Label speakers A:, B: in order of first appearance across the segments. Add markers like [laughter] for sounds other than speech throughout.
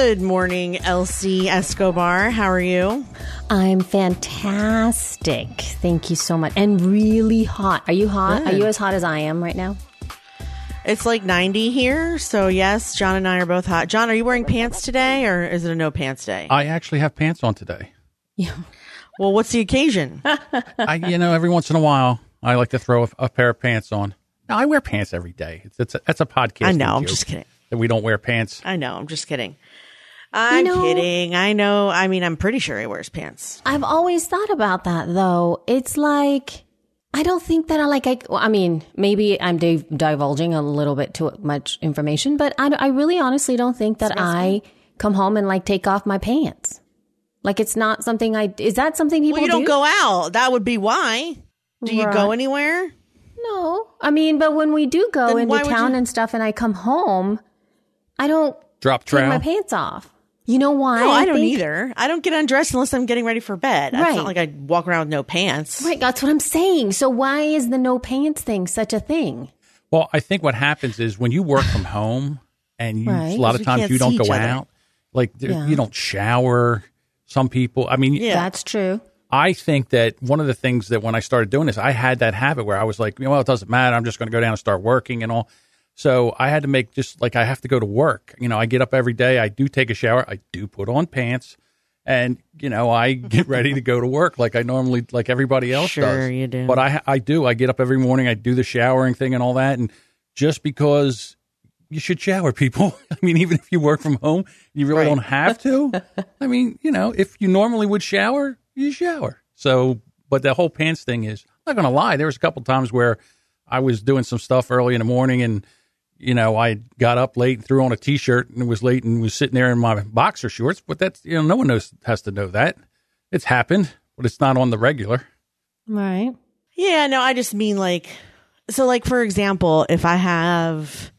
A: Good morning, Elsie Escobar. How are you?
B: I'm fantastic. Thank you so much. And really hot. Are you hot?
A: Good.
B: Are you as hot as I am right now?
A: It's like 90 here, so yes, John and I are both hot. John, are you wearing pants today or is it a no pants day?
C: I actually have pants on today.
B: Yeah.
A: well, what's the occasion? [laughs]
C: I, you know, every once in a while, I like to throw a, a pair of pants on. No, I wear pants every day. It's, it's a, that's a podcast.
A: I know, I'm just kidding.
C: That we don't wear pants.
A: I know, I'm just kidding. I'm
B: know-
A: kidding. I know. I mean, I'm pretty sure he wears pants.
B: I've always thought about that though. It's like, I don't think that I like, I, I mean, maybe I'm div- divulging a little bit too much information, but I, I really honestly don't think that I come home and like take off my pants. Like it's not something I, is that something people
A: Well, you don't
B: do?
A: go out. That would be why. Do you go anywhere?
B: No. I mean, but when we do go
A: Then
B: into town
A: you-
B: and stuff and I come home, I don't
C: Drop
B: take my pants off. You know why?
A: No, I don't
B: think?
A: either. I don't get undressed unless I'm getting ready for bed. Right. It's
B: Right.
A: not like I walk around with no pants.
B: Right, that's what I'm saying. So why is the no pants thing such a thing?
C: Well, I think what happens is when you work from home and you,
B: Right.
C: a lot of times you don't go out, like
B: Yeah.
C: you don't shower. Some people, I mean,
A: Yeah.
B: That's true.
C: I think that one of the things that when I started doing this, I had that habit where I was like, well, it doesn't matter. I'm just going to go down and start working and all. So I had to make just like I have to go to work. You know, I get up every day. I do take a shower. I do put on pants, and you know, I [laughs] get ready to go to work like I normally like everybody else
A: Sure,
C: does.
A: you do.
C: But I I do. I get up every morning. I do the showering thing and all that. And just because you should shower, people. [laughs] I mean, even if you work from home, you really
A: Right.
C: don't have to. [laughs] I mean, you know, if you normally would shower, you shower. So, but the whole pants thing is, I'm not going to lie. There was a couple times where I was doing some stuff early in the morning and, you know, I got up late and threw on a t-shirt and it was late and was sitting there in my boxer shorts. But that's, you know, no one knows, has to know that. It's happened, but it's not on the regular.
B: Right.
A: Yeah, no, I just mean like, so like, for example, if I have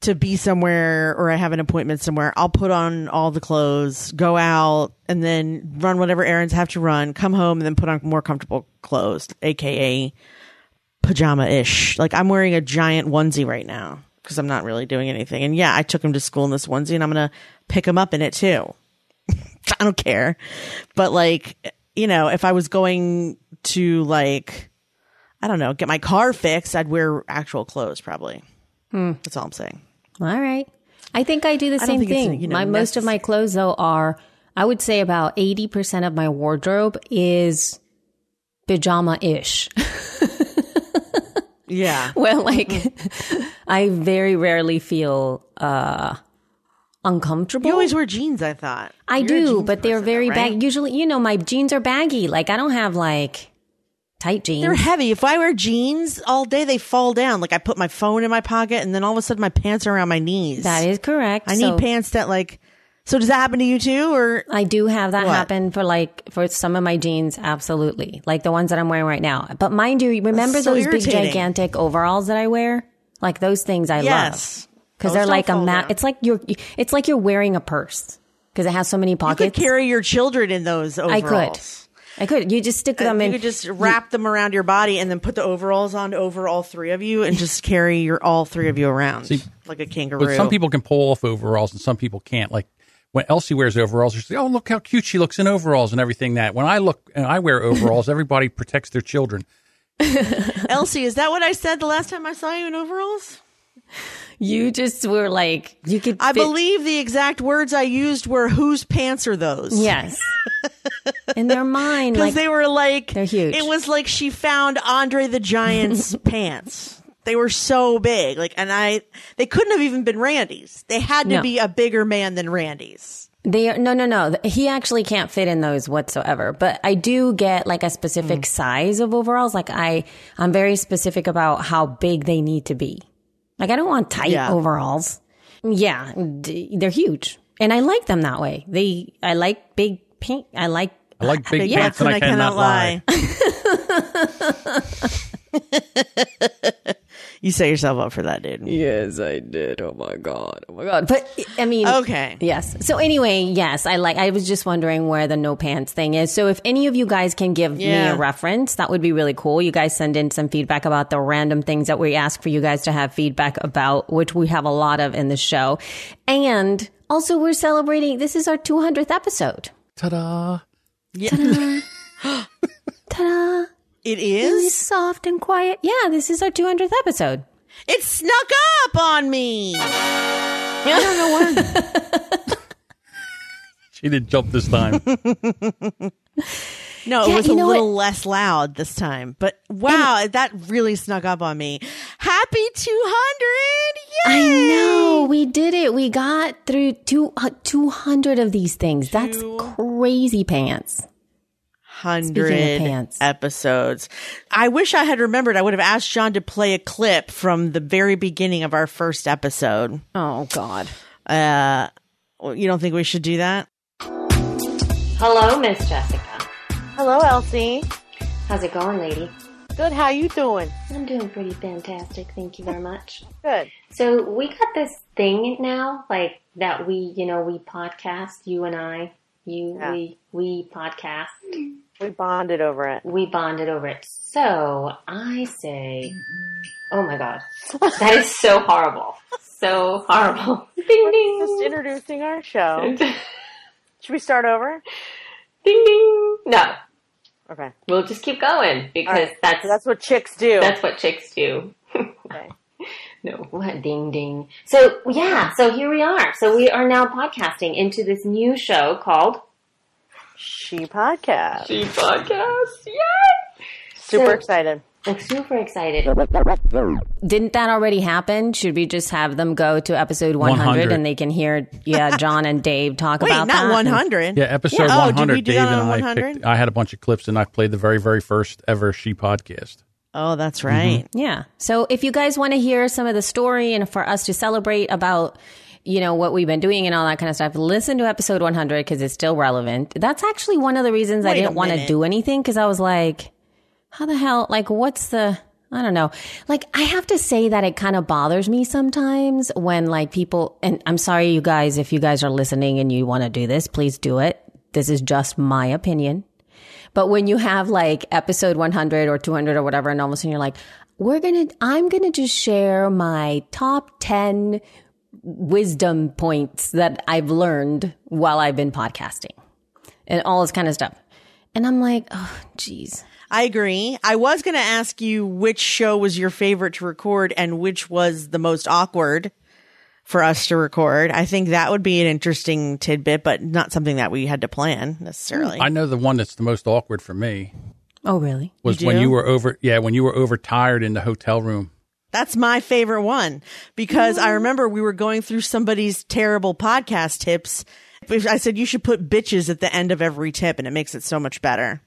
A: to be somewhere or I have an appointment somewhere, I'll put on all the clothes, go out and then run whatever errands I have to run, come home and then put on more comfortable clothes, AKA pajama ish. Like I'm wearing a giant onesie right now because I'm not really doing anything. And yeah, I took him to school in this onesie and I'm going to pick him up in it too. [laughs] I don't care. But like, you know, if I was going to like, I don't know, get my car fixed, I'd wear actual clothes probably. Hmm. That's all I'm saying.
B: All right. I think I do the
A: don't
B: same thing.
A: you know,
B: my most of my clothes though are I would say about 80% of my wardrobe is pajama ish. [laughs]
A: Yeah. [laughs]
B: well, like [laughs] I very rarely feel uh uncomfortable.
A: You always wear jeans, I thought.
B: I
A: You're
B: do, but they're very
A: though, right?
B: baggy. Usually, you know, my jeans are baggy. Like I don't have like tight jeans.
A: They're heavy. If I wear jeans all day, they fall down. Like I put my phone in my pocket and then all of a sudden my pants are around my knees.
B: that is correct.
A: I
B: So-
A: need pants that like, so does that happen to you too? Or
B: I do have that
A: What?
B: happen for like for some of my jeans, absolutely. Like the ones that I'm wearing right now. But mind you, remember
A: so
B: those big gigantic overalls that I wear? Like those things I love. Because they're like a
A: fall
B: mat it's like you're it's like you're wearing a purse. Because it has so many pockets.
A: You
B: pockets.
A: could carry your children in those overalls.
B: I could. I could. You just stick
A: Uh,
B: them
A: you
B: in.
A: could just wrap them around your body and then put the overalls on over all three of you and just carry your all three of you around like a kangaroo.
C: But some people can pull off overalls and some people can't. Like when Elsie wears overalls, she's like, "Oh, look how cute she looks in overalls and everything." That when I look and I wear overalls, everybody protects their children. [laughs]
A: Elsie, is that what I said the last time I saw you in overalls?
B: you just were like you could
A: I
B: fit-
A: believe the exact words I used were "Whose pants are those?"
B: Yes. [laughs] in their mind,
A: because
B: like
A: they were like
B: They're huge.
A: It was like she found Andre the Giant's [laughs] pants. They were so big, like, and I they couldn't have even been Randy's. They had to
B: No.
A: be a bigger man than Randy's.
B: They are, no, no, no. He actually can't fit in those whatsoever. But I do get like a specific
A: Mm.
B: size of overalls. Like I, I'm very specific about how big they need to be. Like I don't want tight
A: Yeah.
B: overalls. Yeah, d- they're huge, and I like them that way. They, I like big pink. I like.
C: I like big
A: Big
C: pants, and I cannot lie. [laughs] [laughs]
A: you set yourself up for that, dude.
B: Yes, I did. Oh my god. Oh my god. But I mean,
A: Okay.
B: Yes. So anyway, yes, I like. I was just wondering where the no pants thing is. So if any of you guys can give me a reference, that would be really cool. You guys send in some feedback about the random things that we ask for you guys to have feedback about, which we have a lot of in the show, and. Also, we're celebrating. This is our 200th episode.
C: Ta-da!
B: Ta-da! [laughs]
A: It
B: Really soft and quiet. Yeah, this is our 200th episode.
A: It snuck up on me. I don't know when. [laughs]
C: She didn't jump this time.
A: No, it
B: Yeah,
A: was a
B: know
A: little less loud this time. But wow, that really snuck up on me. Happy 200! Yay!
B: I know. We did it. We got through two, uh, 200 of these things. That's crazy pants. Speaking of
A: 100 episodes. I wish I had remembered. I would have asked John to play a clip from the very beginning of our first episode.
B: Oh, God.
A: Uh, you don't think we should do that?
D: Hello, Miss Jessica.
E: Hello, Elsie.
D: How's it going, lady?
E: Good. How you doing?
D: I'm doing pretty fantastic. Thank you very much.
E: Good.
D: So we got this thing now, like that we, you know, we podcast, you and I, you,
E: Yeah.
D: we, we podcast.
E: We bonded over it.
D: We bonded over it. So I say, oh my god, that is so horrible. So horrible. [laughs] Ding ding.
E: Just introducing our show. [laughs] Should we start over?
D: ding ding. No,
E: Okay.
D: we'll just keep going because
E: right.
D: that's
E: that's what chicks do.
D: That's what chicks do.
E: Okay. [laughs]
D: no, what ding ding. So yeah, so here we are. So we are now podcasting into this new show called
E: She podcast.
D: She Podcast. Yay!
E: Super
D: So-
E: excited.
D: I'm super excited.
B: Didn't that already happen? Should we just have them go to episode 100,
C: 100.
B: and they can hear, yeah, John and Dave talk
A: Wait,
B: about
A: not
B: that?
A: 100.
C: Yeah, episode
A: Yeah. Oh, did
C: 100.
A: we do
C: Dave
A: that
C: and
A: on
C: I
A: 100?
C: picked. I had a bunch of clips, and I played the very, very first ever She podcast.
A: Oh, that's mm-hmm. right.
B: Yeah. So if you guys want to hear some of the story and for us to celebrate about, you know, what we've been doing and all that kind of stuff, listen to episode 100 because it's still relevant. That's actually one of the reasons I
A: Wait a
B: didn't want to do anything because I was like, how the hell, like, what's the, I don't know. Like, I have to say that it kind of bothers me sometimes when like people, and I'm sorry, you guys, if you guys are listening and you want to do this, please do it. This is just my opinion. But when you have like episode 100 or 200 or whatever, and all of a sudden you're like, we're going to, I'm going to just share my top 10 wisdom points that I've learned while I've been podcasting and all this kind of stuff. And I'm like, oh, geez.
A: I agree. I was going to ask you which show was your favorite to record and which was the most awkward for us to record. I think that would be an interesting tidbit, but not something that we had to plan necessarily.
C: I know the one that's the most awkward for me
B: Oh, really?
C: was
A: You
C: when you were over. Yeah, when you were overtired in the hotel room.
A: That's my favorite one because I remember we were going through somebody's terrible podcast tips. I said you should put bitches at the end of every tip and it makes it so much better.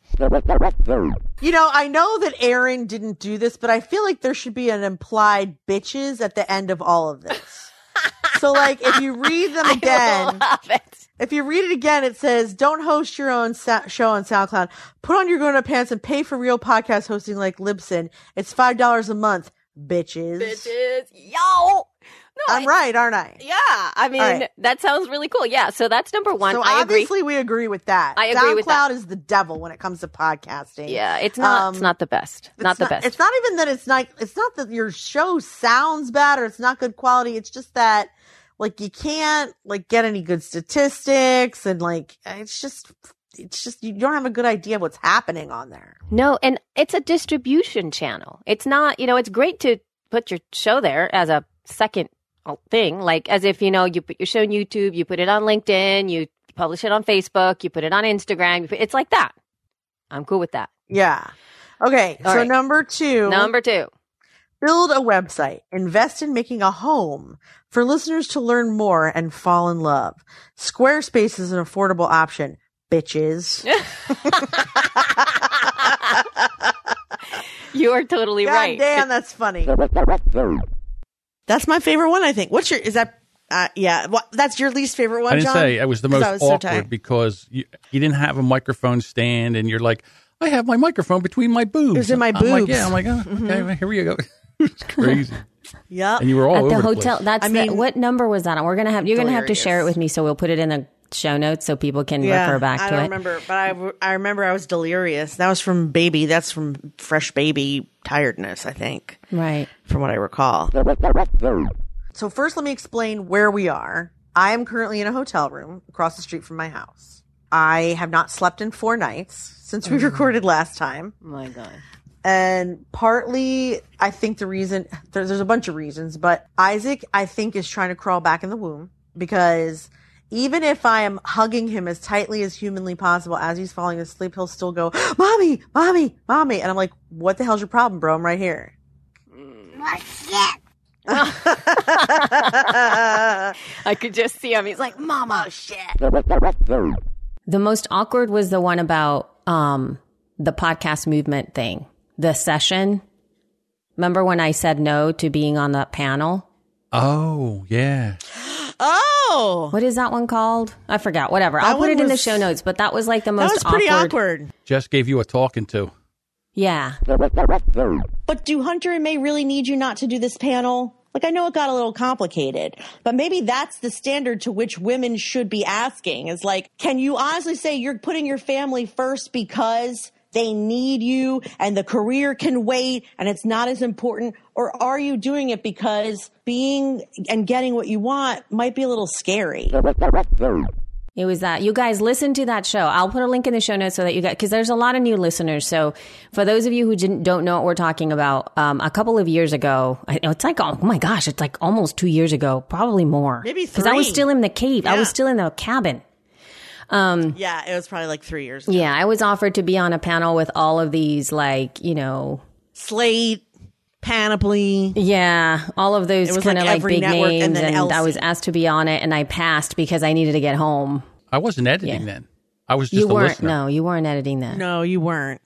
A: You know, I know that Aaron didn't do this, but I feel like there should be an implied bitches at the end of all of this. [laughs] so like if you read them again, if you read it again, it says, "Don't host your own sa- show on SoundCloud. Put on your grown-up pants and pay for real podcast hosting like Libsyn. It's five dollars a month, bitches."
F: bitches. Yo. No,
A: I'm
F: I-
A: right, aren't I?
F: Yeah, I mean
A: right.
F: that sounds really cool. Yeah, so that's number one.
A: So
F: I agree.
A: obviously we agree with that.
F: I agree
A: SoundCloud
F: with that.
A: is the devil when it comes to podcasting.
F: Yeah, it's not. it's
A: Um,
F: not the best.
A: It's
F: Not the best.
A: It's not even that it's not. It's not that your show sounds bad or it's not good quality. It's just that like you can't like get any good statistics and like it's just it's just you don't have a good idea of what's happening on there.
F: No, and it's a distribution channel. It's not, you know, it's great to put your show there as a second thing, like as if, you know, you put your show on YouTube, you put it on LinkedIn, you publish it on Facebook, you put it on Instagram. you put- It's like that. I'm cool with that.
A: Yeah. Okay.
F: All
A: so
F: right.
A: number two,
F: Number two.
A: build a website. Invest in making a home for listeners to learn more and fall in love. Squarespace is an affordable option. Bitches. [laughs]
F: You are totally
A: God
F: right.
A: damn, that's funny. That's my favorite one. I think. What's your? Is that? Uh, yeah. What? That's your least favorite one.
C: I didn't
A: John?
C: say it was the
A: 'Cause
C: most
A: was so
C: awkward
A: tired.
C: because you, you didn't have a microphone stand, and you're like, I have my microphone between my boobs.
A: It was in my
C: I'm like,
A: boobs.
C: yeah, I'm like, oh, okay, well, here we go. [laughs] it's [laughs] crazy,
A: Yep.
C: and you were all
B: At
C: over
B: the
C: the
B: hotel.
C: place.
B: That's
A: I
B: the,
A: mean,
B: what number was that on? We're going to have, you're going to have to share it with me. So we'll put it in the show notes so people can
A: yeah.
B: refer back
A: I
B: to
A: don't
B: it.
A: remember, but I I remember I was delirious. That was from baby. That's from fresh baby tiredness. I think,
B: Right.
A: from what I recall. So first, let me explain where we are. I am currently in a hotel room across the street from my house. I have not slept in four nights since we mm. recorded last time.
F: Oh my god.
A: And partly, I think the reason there's, there's a bunch of reasons, but Isaac, I think, is trying to crawl back in the womb because even if I am hugging him as tightly as humanly possible as he's falling asleep, he'll still go, "Mommy, mommy, mommy," and I'm like, "What the hell's your problem, bro? I'm right here." [laughs]
F: I could just see him. He's like, "Mama, shit."
B: The most awkward was the one about um, the podcast movement thing, the session. Remember when I said no to being on that panel?
C: Oh, yeah.
A: Oh,
B: What is that one called? I forgot. Whatever. I'll put
A: one
B: it in the show notes, but that was like the most.
A: That
B: most
A: was pretty awkward.
C: Jess gave you a talking to.
B: Yeah.
G: But do Hunter and May really need you not to do this panel? Like, I know it got a little complicated, but maybe that's the standard to which women should be asking is like, can you honestly say you're putting your family first because they need you and the career can wait and it's not as important? Or are you doing it because being and getting what you want might be a little scary?
B: It was that. You guys listen to that show. I'll put a link in the show notes so that you guys, because there's a lot of new listeners. So for those of you who didn't, don't know what we're talking about, um, a couple of years ago, I, it's like, oh my gosh, it's like almost two years ago, probably more.
A: Maybe
B: Because I was still in the cave. I was still in the cabin.
A: Um, yeah, it was probably like three years. ago.
B: Yeah. I was offered to be on a panel with all of these, like, you know,
A: Slate, Panoply.
B: Yeah, all of those kind of
A: like
B: like big
A: network and
B: names,
A: then
B: and, I was asked to be on it, and I passed because I needed to get home.
C: I wasn't editing
B: Yeah.
C: then. I was just
B: you
C: a
B: weren't.
C: listener.
B: No, you weren't editing that.
A: No, you weren't.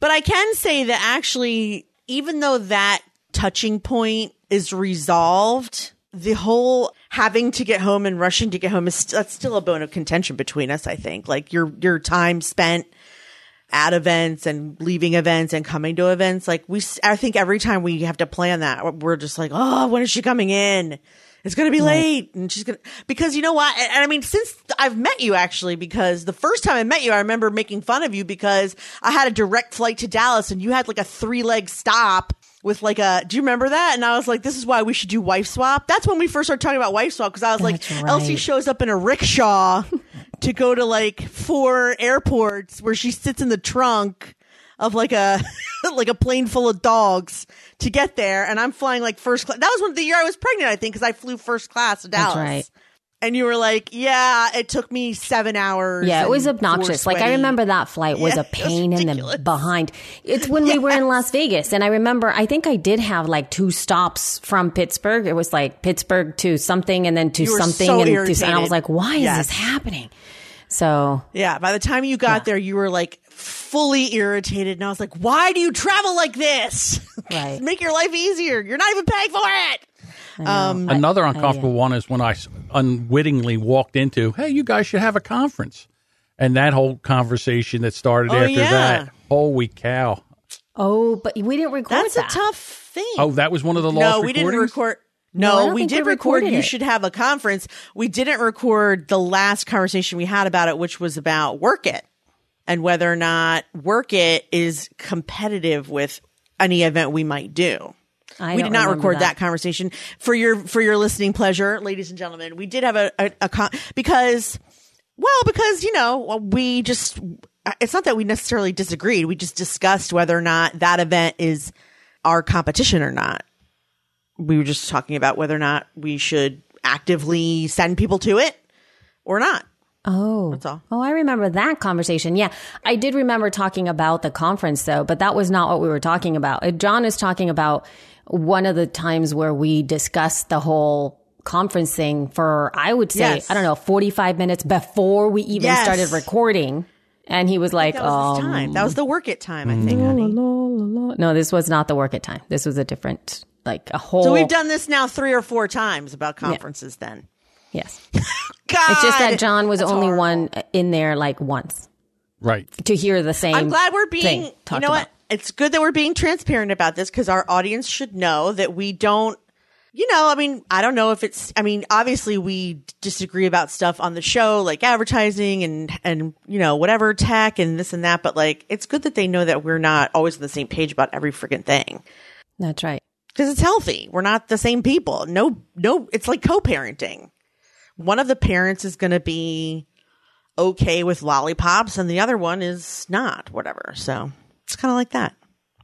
A: But I can say that actually, even though that touching point is resolved, the whole having to get home and rushing to get home is that's still a bone of contention between us. I think like your your time spent at events and leaving events and coming to events. Like we, I think every time we have to plan that, we're just like, oh, when is she coming in? It's going to be late. And she's going to, because you know what? And, and I mean, since I've met you actually, because the first time I met you, I remember making fun of you because I had a direct flight to Dallas and you had like a three leg stop with like a, do you remember that? And I was like, this is why we should do wife swap. That's when we first started talking about wife swap because I was
B: That's
A: like,
B: right.
A: Elsie shows up in a rickshaw [laughs] to go to like four airports where she sits in the trunk of like a [laughs] like a plane full of dogs to get there and I'm flying like first class. That was one the year I was pregnant, I think, because I flew first class to Dallas.
B: right.
A: And you were like, "Yeah, it took me seven hours."
B: Yeah, it was obnoxious. Like I remember that flight was [laughs]
A: Yeah,
B: a
A: it was
B: pain in the behind. It's when we were in Las [laughs] Vegas, and I remember I think I did have like two stops from Pittsburgh. It was like Pittsburgh to something, and then to something,
A: so
B: and, to, and I was like, "Why is
A: Yes.
B: this happening?" So
A: Yeah, by the time you got there, you were like fully irritated, and I was like, "Why do you travel like this? [laughs]
B: Right.
A: Make your life easier. You're not even paying for it." Um,
C: Another uncomfortable one is when I unwittingly walked into, hey, you guys should have a conference. And that whole conversation that started
A: Oh,
C: after
A: yeah.
C: that, holy cow.
B: oh, but we didn't record
A: that's a tough thing.
C: Oh, that was one of the
A: no,
C: lost
A: we didn't record.
B: No, I
A: No, we did record. You
B: it.
A: should have a conference. We didn't record the last conversation we had about it, which was about Werk It and whether or not Werk It is competitive with any event we might do.
B: I
A: we did not record that. conversation for your for your listening pleasure, ladies and gentlemen. We did have a a, a con- because well because you know we just it's not that we necessarily disagreed. We just discussed whether or not that event is our competition or not. We were just talking about whether or not we should actively send people to it or not.
B: Oh,
A: That's all.
B: Oh, I remember that conversation. Yeah, I did remember talking about the conference though, but that was not what we were talking about. John is talking about one of the times where we discussed the whole conference thing for, I would say,
A: Yes.
B: I don't know, 45 minutes before we even
A: Yes.
B: started recording. And he was like,
A: That was
B: um,
A: time. That was the Werk It time, I think, honey.
B: no, this was not the work at time. This was a different, like a whole.
A: So we've done this now three or four times about conferences. Then,
B: yes. [laughs]
A: God,
B: It's just that John was
A: That's
B: only
A: horrible.
B: one in there like once
C: Right.
B: to hear the same.
A: I'm glad we're
B: thing
A: being. You
B: talked
A: know
B: about.
A: It's good that we're being transparent about this because our audience should know that we don't. You know, I mean, I don't know if it's. I mean, obviously we disagree about stuff on the show, like advertising and and you know whatever tech and this and that. But like, it's good that they know that we're not always on the same page about every freaking thing
B: That's right.
A: because it's healthy. We're not the same people. No, no, it's like co-parenting. one of the parents is going to be okay with lollipops and the other one is not, whatever. So it's kind of like that,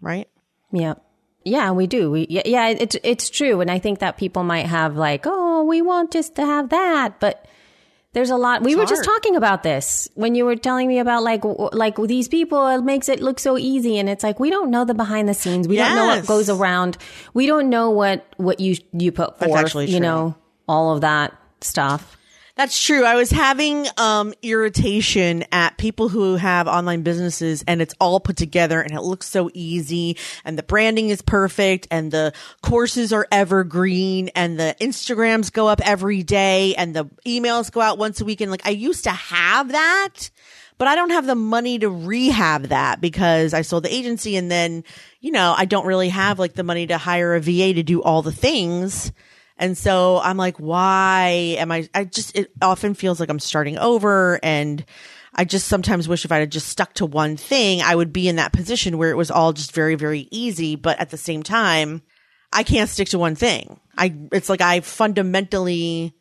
A: right?
B: Yeah. Yeah, we do. We yeah, yeah, it's it's true, and I think that people might have like, oh, we want just to have that, but there's a lot. We were just talking about this when you were telling me about like w- like these people. It makes it look so easy, and it's like we don't know the behind the scenes. We don't know what goes around. We don't know what what you you put forth. You
A: true.
B: know all of that stuff.
A: That's true. I was having um irritation at people who have online businesses and it's all put together and it looks so easy and the branding is perfect and the courses are evergreen and the Instagrams go up every day and the emails go out once a week and like I used to have that but I don't have the money to rehab that because I sold the agency and then, you know, I don't really have like the money to hire a VA to do all the things. And so I'm like, why am I, I just, it often feels like I'm starting over. And I just sometimes wish if I had just stuck to one thing, I would be in that position where it was all just very, very easy. But at the same time, I can't stick to one thing. I, it's like I fundamentally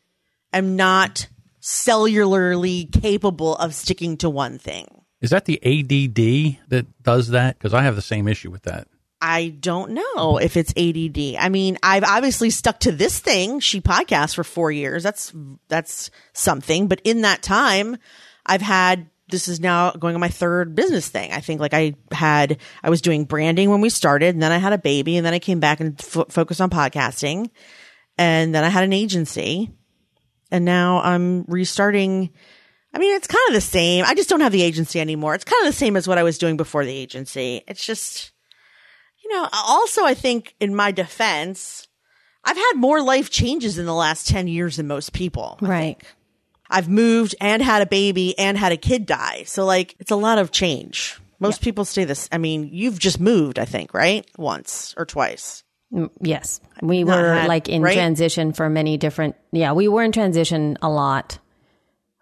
A: am not cellularly capable of sticking to one thing.
C: Is that the ADD that does that? Because I have the same issue with that.
A: I don't know if it's ADD. I mean, I've obviously stuck to this thing. She podcasts for four years. That's that's something. But in that time, I've had this is now going on my third business thing. I think like I had I was doing branding when we started, and then I had a baby, and then I came back and f- focused on podcasting, and then I had an agency, and now I'm restarting. I mean, it's kind of the same. I just don't have the agency anymore. It's kind of the same as what I was doing before the agency. It's just you know, also, I think in my defense, I've had more life changes in the last 10 years than most people.
B: Right.
A: I've moved and had a baby and had a kid die. So, like, it's a lot of change. Most people stay this. I mean, you've just moved, I think, right? Once or twice.
B: Mm, Yes. We
A: Not
B: were
A: had-
B: like in
A: right?
B: transition for many different, yeah, we were in transition a lot.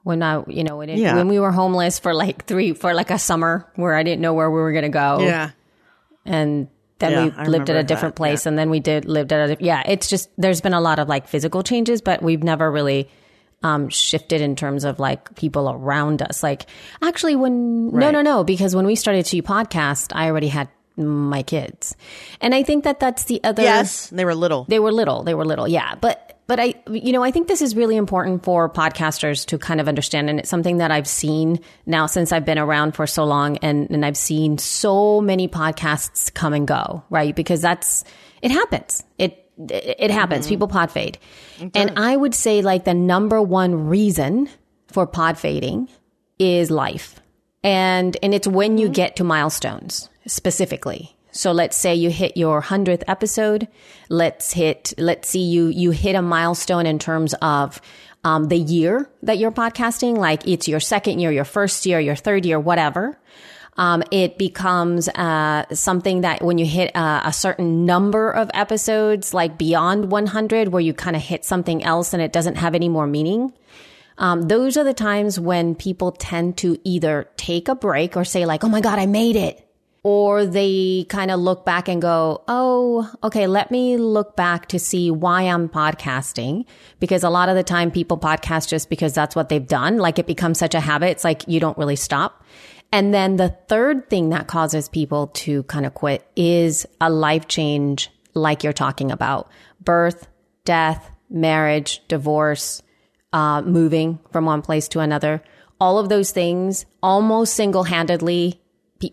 B: When I, you know, when, it,
A: Yeah.
B: when we were homeless for like three, for like a summer where I didn't know where we were going to go. Yeah. And then
A: Yeah,
B: we
A: I
B: lived at a different
A: that,
B: place and then we did, lived at a, yeah, it's just, there's been a lot of like physical changes, but we've never really, um, shifted in terms of like people around us. Like actually when, no,
A: Right.
B: no, no, because when we started to podcast, I already had my kids. And I think that that's the other,
A: Yes. They were little.
B: they were little. They were little. Yeah. But, but I, you know, I think this is really important for podcasters to kind of understand. And it's something that I've seen now since I've been around for so long and, and I've seen so many podcasts come and go, right? Because that's, it happens. It, it happens. Mm-hmm. People pod fade. And I would say like the number one reason for pod fading is life. And, and it's when you mm-hmm. get to milestones specifically. So let's say you hit your 100th episode. Let's hit, let's see you, you hit a milestone in terms of, um, the year that you're podcasting. Like it's your second year, your first year, your third year, whatever. Um, it becomes, uh, something that when you hit uh, a certain number of episodes, like beyond 100, where you kind of hit something else and it doesn't have any more meaning. Um, those are the times when people tend to either take a break or say like, "Oh my God, I made it," or they kind of look back and go, "Oh, okay, let me look back to see why I'm podcasting." Because a lot of the time, people podcast just because that's what they've done. Like it becomes such a habit. It's like you don't really stop. And then the third thing that causes people to kind of quit is a life change, like you're talking about birth, death, marriage, divorce, uh, moving from one place to another. All of those things almost single handedly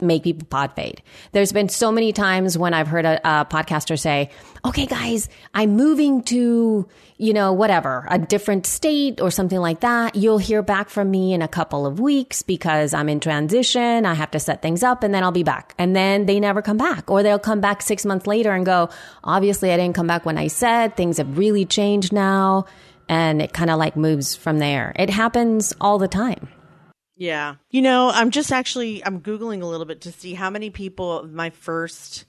B: make people pod fade. There's been so many times when I've heard a, a podcaster say, okay, guys, I'm moving to, you know, whatever, a different state or something like that. You'll hear back from me in a couple of weeks because I'm in transition. I have to set things up and then I'll be back. And then they never come back or they'll come back six months later and go, obviously I didn't come back when I said things have really changed now. And it kind of like moves from there. It happens all the time.
A: Yeah. You know, I'm just actually I'm googling a little bit to see how many people my first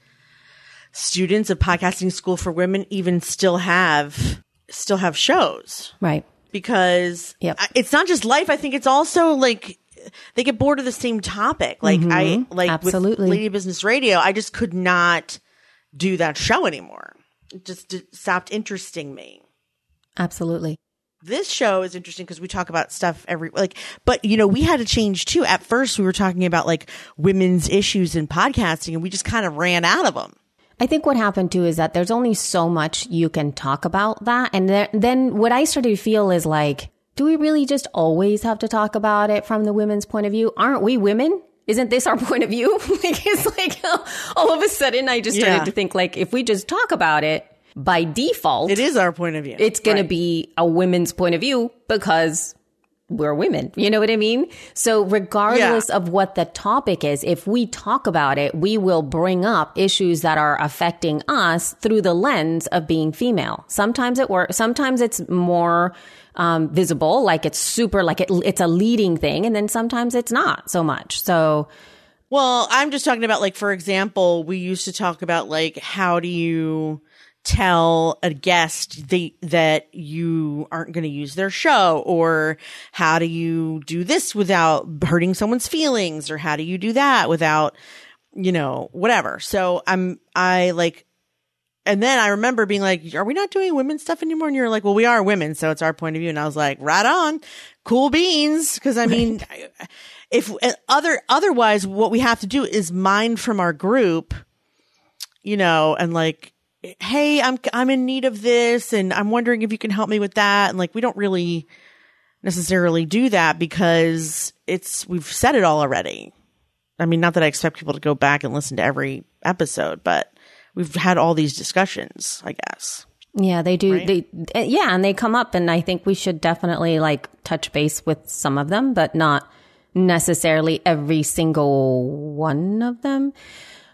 A: students of podcasting school for women even still have still have shows
B: Right.
A: because
B: Yep.
A: I- it's not just life. I think it's also like they get bored of the same topic. Like I mm-hmm. like
B: Absolutely.
A: with Lady Business Radio, I just could not do that show anymore. It just d- stopped interesting me.
B: Absolutely.
A: This show is interesting because we talk about stuff every like but you know we had to change too at first we were talking about like women's issues in podcasting and we just kind of ran out of them
B: I think what happened too is that there's only so much you can talk about that. And then, then what I started to feel is like, do we really just always have to talk about it from the women's point of view? Aren't we women? Isn't this our [laughs] point of view? because [laughs] like [laughs] all of a sudden I just started
A: Yeah.
B: to think like if we just talk about it by default,
A: it is our point of view
B: it's going
A: Right.
B: to be a women's point of view because we're women. You know what I mean? So regardless of what the topic is, if we talk about it, we will bring up issues that are affecting us through the lens of being female. Sometimes it works. Sometimes it's more um, visible, like it's super, like it, it's a leading thing, and then sometimes it's not so much. So
A: Well, I'm just talking about like for example, we used to talk about like how do you tell a guest they, that you aren't going to use their show or how do you do this without hurting someone's feelings or how do you do that without you know whatever. So I'm I like and then I remember being like, are we not doing women's stuff anymore? And you're like, well, we are women. So it's our point of view. And I was like, right on. Cool beans. Cause I mean, [laughs] if eh, other, otherwise what we have to do is mine from our group, you know, and like, Hey, I'm, I'm in need of this and I'm wondering if you can help me with that. And like, we don't really necessarily do that because it's, we've said it all already. I mean, not that I expect people to go back and listen to every episode, but we've had all these discussions, I guess.
B: Yeah, they do.
A: Right?
B: They uh, yeah, and they come up, and I think we should definitely like touch base with some of them, but not necessarily every single one of them.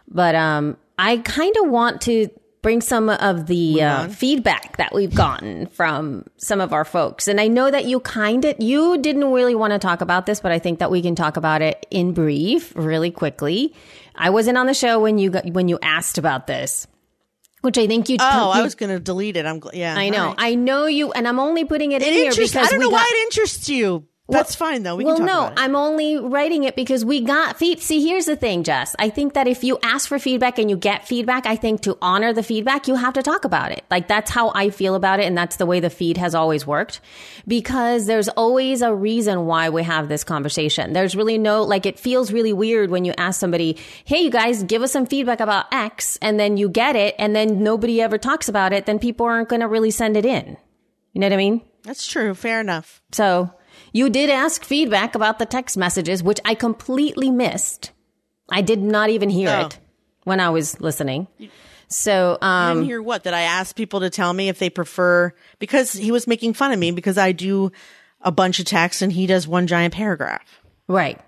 B: But um, I kind of want to bring some of the uh, feedback that we've gotten from some of our folks, and I know that you kind of you didn't really want to talk about this, but I think that we can talk about it in brief, really quickly. I wasn't on the show when you got, when you asked about this. Which I think you.
A: Oh,
B: you
A: I was going to delete it. I'm, gl- yeah.
B: I know.
A: right.
B: I know you, and I'm only putting it, in
A: It
B: here because
A: I don't know
B: got,
A: why it interests you. That's fine though. We
B: well,
A: can talk
B: no,
A: about it.
B: I'm only writing it because we got feed. See, here's the thing, Jess. I think that if you ask for feedback and you get feedback, I think to honor the feedback, you have to talk about it. Like that's how I feel about it, and that's the way the feed has always worked. Because there's always a reason why we have this conversation. There's really no like it feels really weird when you ask somebody, "Hey, you guys, give us some feedback about X," and then you get it, and then nobody ever talks about it. Then people aren't going to really send it in. You know what I mean?
A: That's true. Fair enough.
B: So you did ask feedback about the text messages, which I completely missed. I did not even hear
A: Oh.
B: it when I was listening. So,
A: I
B: um,
A: didn't hear what that I asked people to tell me if they prefer because he was making fun of me because I do a bunch of text and he does one giant paragraph.
B: right.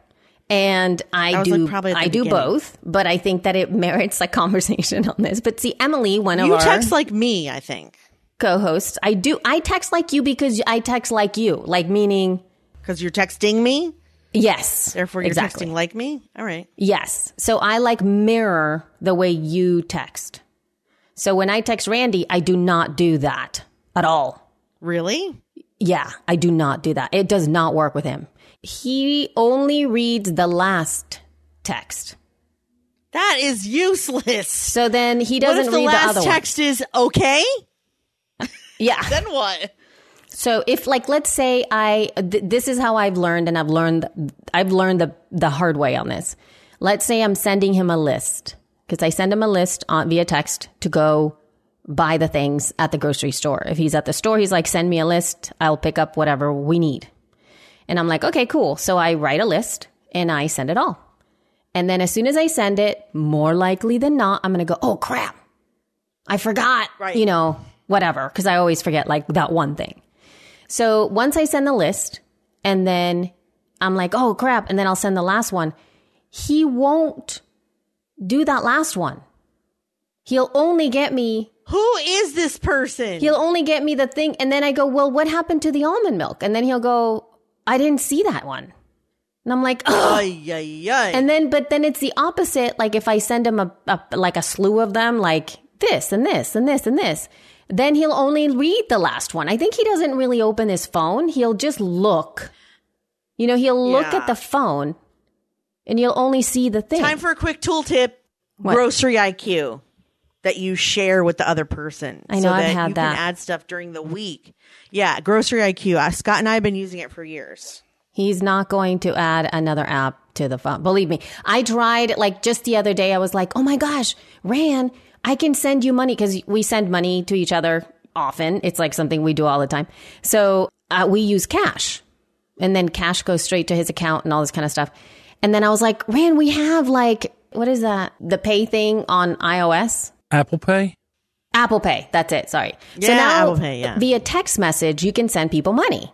B: And I do,
A: like, probably
B: I do both, but I think that it merits a [laughs] conversation on this. But see, Emily, one of
A: You
B: our
A: text like me, I think,
B: co-hosts, I do, I text like you because I text like you, like meaning,
A: because you're texting me.
B: yes,
A: Therefore, you're
B: exactly.
A: texting like me. All right.
B: Yes. So I like mirror the way you text. So when I text Randy, I do not do that at all.
A: Really?
B: Yeah, I do not do that. It does not work with him. He only reads the last text.
A: That is useless.
B: So then he doesn't
A: if the
B: read the
A: last
B: other
A: text is okay?
B: Yeah. [laughs]
A: Then what?
B: So if like let's say I th- this is how I've learned and I've learned I've learned the the hard way on this. Let's say I'm sending him a list because I send him a list on via text to go buy the things at the grocery store. If he's at the store, he's like send me a list, I'll pick up whatever we need. And I'm like, "Okay, cool." So I write a list and I send it all. And then as soon as I send it, more likely than not, I'm going to go, "Oh crap. I forgot."
A: Right.
B: You know, whatever, because I always forget like that one thing. So once I send the list and then I'm like, oh crap. And then I'll send the last one. He won't do that last one. He'll only get me,
A: Who is this person?
B: he'll only get me the thing. And then I go, well, what happened to the almond milk? And then he'll go, I didn't see that one. And I'm like, oh. And then, but then it's the opposite. Like if I send him a, a like a slew of them, like this and this and this and this, then he'll only read the last one. I think he doesn't really open his phone. He'll just look. You know, he'll look
A: Yeah.
B: at the phone, and you'll only see the thing.
A: Time for a quick tool tip. Grocery IQ. that you share with the other person.
B: I know,
A: so
B: I've
A: that
B: had
A: you
B: that.
A: can add stuff during the week. Yeah, Grocery IQ. Uh, Scott and I have been using it for years.
B: He's not going to add another app to the phone. Believe me. I tried like just the other day. I was like, oh my gosh, Ran, I can send you money because we send money to each other often. It's like something we do all the time. So uh, we use cash and then cash goes straight to his account and all this kind of stuff. And then I was like, Ran, we have like, what is that? The pay thing on iOS?
C: Apple Pay.
B: Apple Pay. That's it. Sorry. so
A: Yeah,
B: now
A: Apple Pay, yeah.
B: via text message, you can send people money.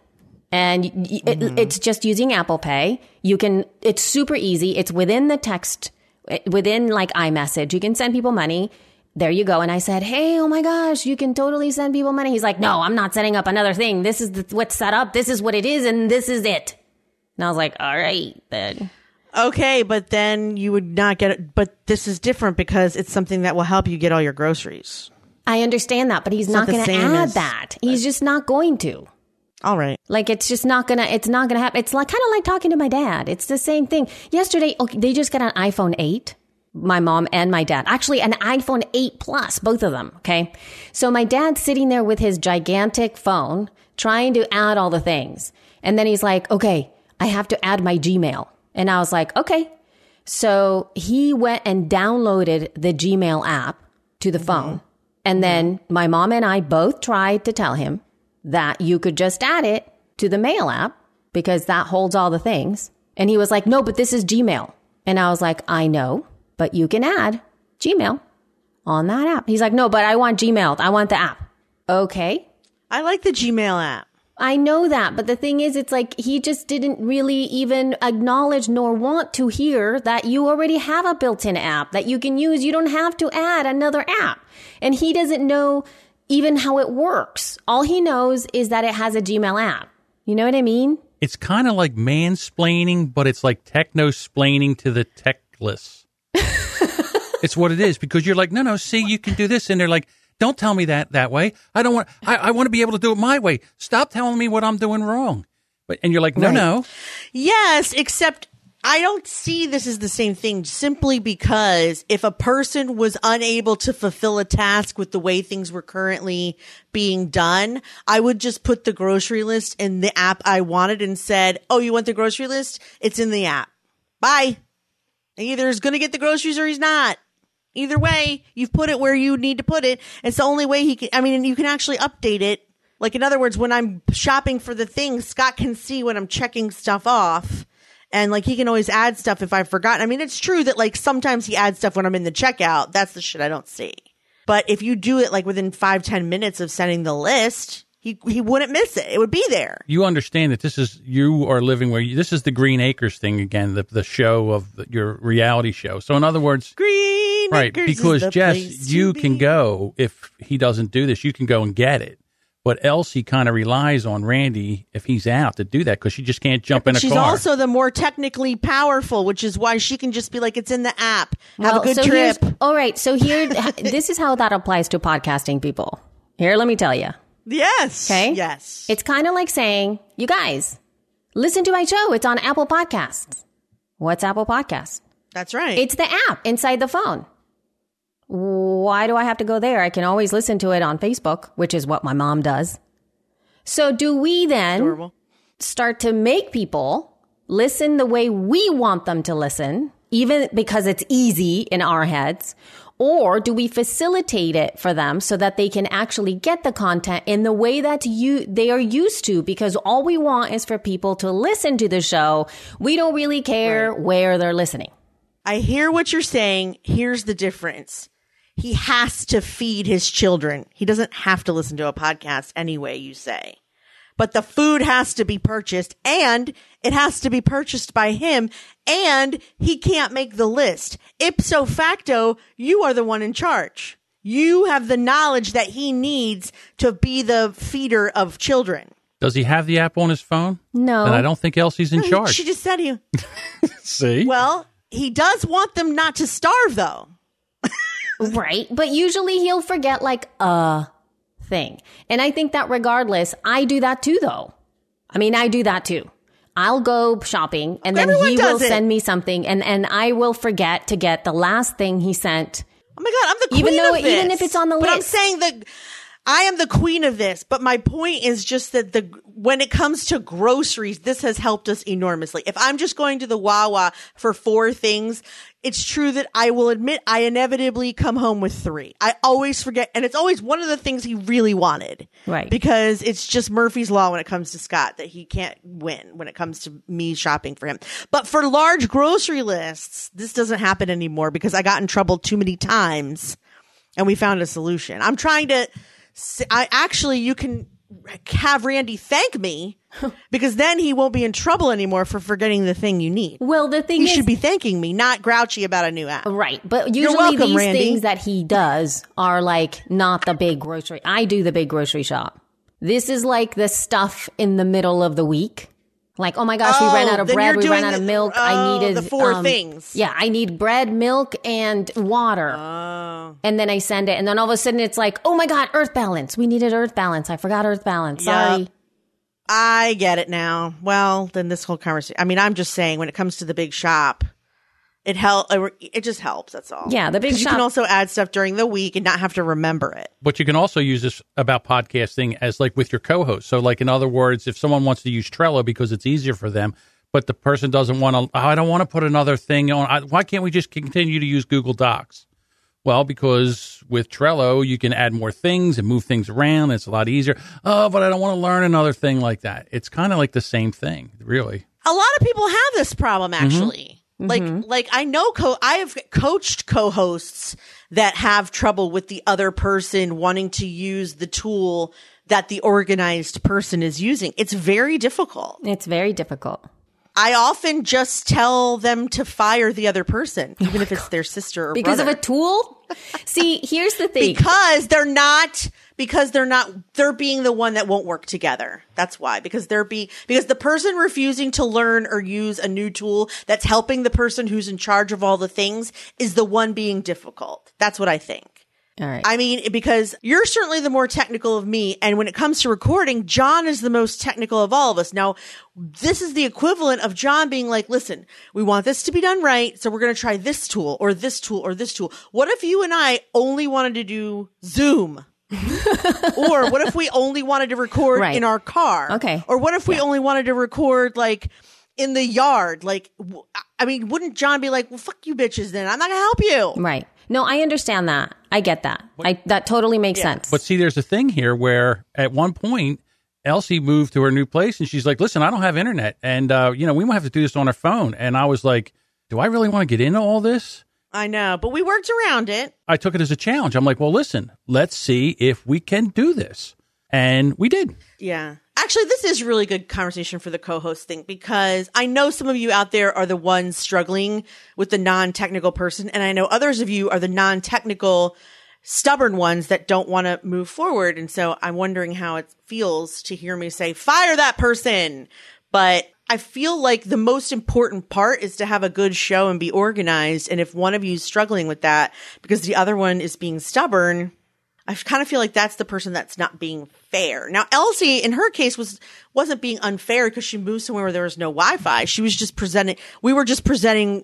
B: And y- y- it,
A: Mm-hmm.
B: it's just using Apple Pay. You can, it's super easy. It's within the text, within like iMessage. You can send people money. There you go. And I said, Hey, oh my gosh, you can totally send people money. He's like, No, I'm not setting up another thing. This is the, what's set up. This is what it is. And this is it. And I was like, All right, then.
A: Okay, but then you would not get it. But this is different because it's something that will help you get all your groceries.
B: I understand that, but he's
A: not
B: not going to add
A: as-
B: that. He's just not going to.
A: All right.
B: Like it's just not gonna it's not gonna happen. It's like kind of like talking to my dad. It's the same thing. Yesterday, okay, they just got an iPhone 8. My mom and my dad. Actually, an iPhone 8 Plus, both of them. Okay. So my dad's sitting there with his gigantic phone trying to add all the things. And then he's like, okay, I have to add my Gmail. And I was like, okay. So he went and downloaded the Gmail app to the phone. Mm-hmm. And then mm-hmm. my mom and I both tried to tell him that you could just add it to the mail app because that holds all the things. And he was like, no, but this is Gmail. And I was like, I know, but you can add Gmail on that app. He's like, no, but I want Gmail. I want the app. Okay.
A: I like the Gmail app.
B: I know that, but the thing is, it's like he just didn't really even acknowledge nor want to hear that you already have a built in app that you can use. You don't have to add another app. And he doesn't know even how it works. All he knows is that it has a Gmail app. You know what I mean?
C: It's kind of like mansplaining, but it's like techno splaining to the techless. It's what it is because you're like, no, no, see, you can do this, and they're like, don't tell me that that way. I don't want. I, I want to be able to do it my way. Stop telling me what I'm doing wrong. But and you're like, no,
A: Right.
C: no.
A: Yes, except I don't see this as the same thing simply because if a person was unable to fulfill a task with the way things were currently being done, I would just put the grocery list in the app I wanted and said, Oh, you want the grocery list? It's in the app. Bye. Either he's going to get the groceries or he's not. Either way, you've put it where you need to put it. It's the only way he can, I mean, you can actually update it. Like, in other words, when I'm shopping for the thing, Scott can see when I'm checking stuff off. And like, he can always add stuff if I've forgotten. I mean, it's true that like sometimes he adds stuff when I'm in the checkout. That's the shit I don't see. But if you do it like within five, ten minutes of sending the list, he, he wouldn't miss it. It would be there.
C: You understand that this is you are living where you, this is the Green Acres thing again, the the show of the, your reality show. So in other words,
A: Green
C: right?
A: Acres is
C: Because
A: the
C: Jess,
A: place
C: you
A: to
C: can
A: be.
C: go if he doesn't do this, you can go and get it. But Elsie kind of relies on Randy if he's out to do that because she just can't jump in a car.
A: She's
C: car.
A: also the more technically powerful, which is why she can just be like, it's in the app. Have a good
B: so
A: trip.
B: All right. So here, [laughs] this is how that applies to podcasting people. Here, let me tell you.
A: Yes.
B: Okay.
A: Yes.
B: It's kind of like saying, you guys, listen to my show. It's on Apple Podcasts. What's Apple Podcasts?
A: That's right.
B: It's the app inside the phone. Why do I have to go there? I can always listen to it on Facebook, which is what my mom does. So do we then
A: adorable.
B: start to make people listen the way we want them to listen, even because it's easy in our heads? Or do we facilitate it for them so that they can actually get the content in the way that you, they are used to? Because all we want is for people to listen to the show. We don't really care where they're listening.
A: I hear what you're saying. Here's the difference. He has to feed his children. He doesn't have to listen to a podcast anyway, you say. But the food has to be purchased and it has to be purchased by him and he can't make the list. Ipso facto, you are the one in charge. You have the knowledge that he needs to be the feeder of children.
C: Does he have the app on his phone?
B: No.
C: And I don't think Elsie's in charge.
A: She just said you. [laughs]
C: See?
A: Well, he does want them not to starve though.
B: Right. But usually he'll forget like a thing. And I think that regardless, I do that too though. I mean, I do that too. I'll go shopping and then
A: Everyone
B: he will
A: it.
B: send me something and, and I will forget to get the last thing he sent
A: Oh my god, I'm the queen
B: Even though-
A: of this.
B: even if it's on the
A: but I'm saying that I am the queen of this. But my point is just that the when it comes to groceries, this has helped us enormously. If I'm just going to the Wawa for four things, it's true that I will admit I inevitably come home with three. I always forget, and it's always one of the things he really wanted,
B: Right.
A: Because it's just Murphy's law when it comes to Scott that he can't win when it comes to me shopping for him. But for large grocery lists, this doesn't happen anymore because I got in trouble too many times and we found a solution. I'm trying to, I actually, you can have Randy thank me [laughs] because then he won't be in trouble anymore for forgetting the thing you need.
B: Well, the thing
A: He
B: is,
A: should be thanking me, not grouchy about a new app.
B: Right. But usually
A: welcome,
B: these
A: Randy.
B: things that he does are like not the big grocery. I do the big grocery shop. This is like the stuff in the middle of the week. Like, oh my gosh, we ran
A: Oh,
B: out of bread, we ran out of milk.
A: oh,
B: I needed
A: the four
B: um,
A: things.
B: Yeah, I need bread, milk, and water.
A: Oh.
B: And then I send it, and then all of a sudden it's like, oh my god, Earth Balance. We needed Earth Balance. I forgot Earth Balance.
A: Yeah.
B: Sorry.
A: I get it now. Well, then this whole conversation. I mean, I'm just saying when it comes to the big shop, it help. It just helps. That's all.
B: Yeah, the big
A: 'Cause You can also add stuff during the week and not have to remember it.
C: But you can also use this about podcasting as like with your co-host. So, like in other words, if someone wants to use Trello because it's easier for them, but the person doesn't want to, oh, I don't want to put another thing on. I, why can't we just continue to use Google Docs? Well, because with Trello, you can add more things and move things around. It's a lot easier. Oh, but I don't want to learn another thing like that. It's kind of like the same thing, really.
A: a lot of people have this problem
B: Mm-hmm.
A: actually. Like, like I know, co- I have coached co-hosts that have trouble with the other person wanting to use the tool that the organized person is using. It's very difficult.
B: It's very difficult.
A: I often just tell them to fire the other person, oh even if it's their sister or
B: Because
A: brother.
B: of a tool? See, here's the thing.
A: because they're not because they're not they're being the one that won't work together that's why because they're be because the person refusing to learn or use a new tool that's helping the person who's in charge of all the things is the one being difficult that's what i think
B: all right.
A: I mean, because you're certainly the more technical of me. And when it comes to recording, John is the most technical of all of us. Now, this is the equivalent of John being like, listen, we want this to be done right. So we're going to try this tool or this tool or this tool. What if you and I only wanted to do Zoom? [laughs] or what if we only wanted to record
B: Right.
A: in our car?
B: Okay.
A: Or what if we only wanted to record like in the yard? Like, w- I mean, wouldn't John be like, well, fuck you bitches then. I'm not going to help you.
B: Right. No, I understand that. I get that. I that totally makes sense.
C: But see, there's a thing here where at one point, Elsie moved to her new place and she's like, listen, I don't have internet. And, uh, you know, we might have to do this on our phone. And I was like, do I really want to get into all this?
A: I know, but we worked around it.
C: I took it as a challenge. I'm like, well, listen, let's see if we can do this. And we did.
A: Yeah. Actually, this is really good conversation for the co-host thing because I know some of you out there are the ones struggling with the non-technical person and I know others of you are the non-technical stubborn ones that don't want to move forward and so I'm wondering how it feels to hear me say fire that person. But I feel like the most important part is to have a good show and be organized and if one of you is struggling with that because the other one is being stubborn, I kind of feel like that's the person that's not being fair. Now, Elsie, in her case, was wasn't being unfair because she moved somewhere where there was no Wi-Fi. She was just presenting. We were just presenting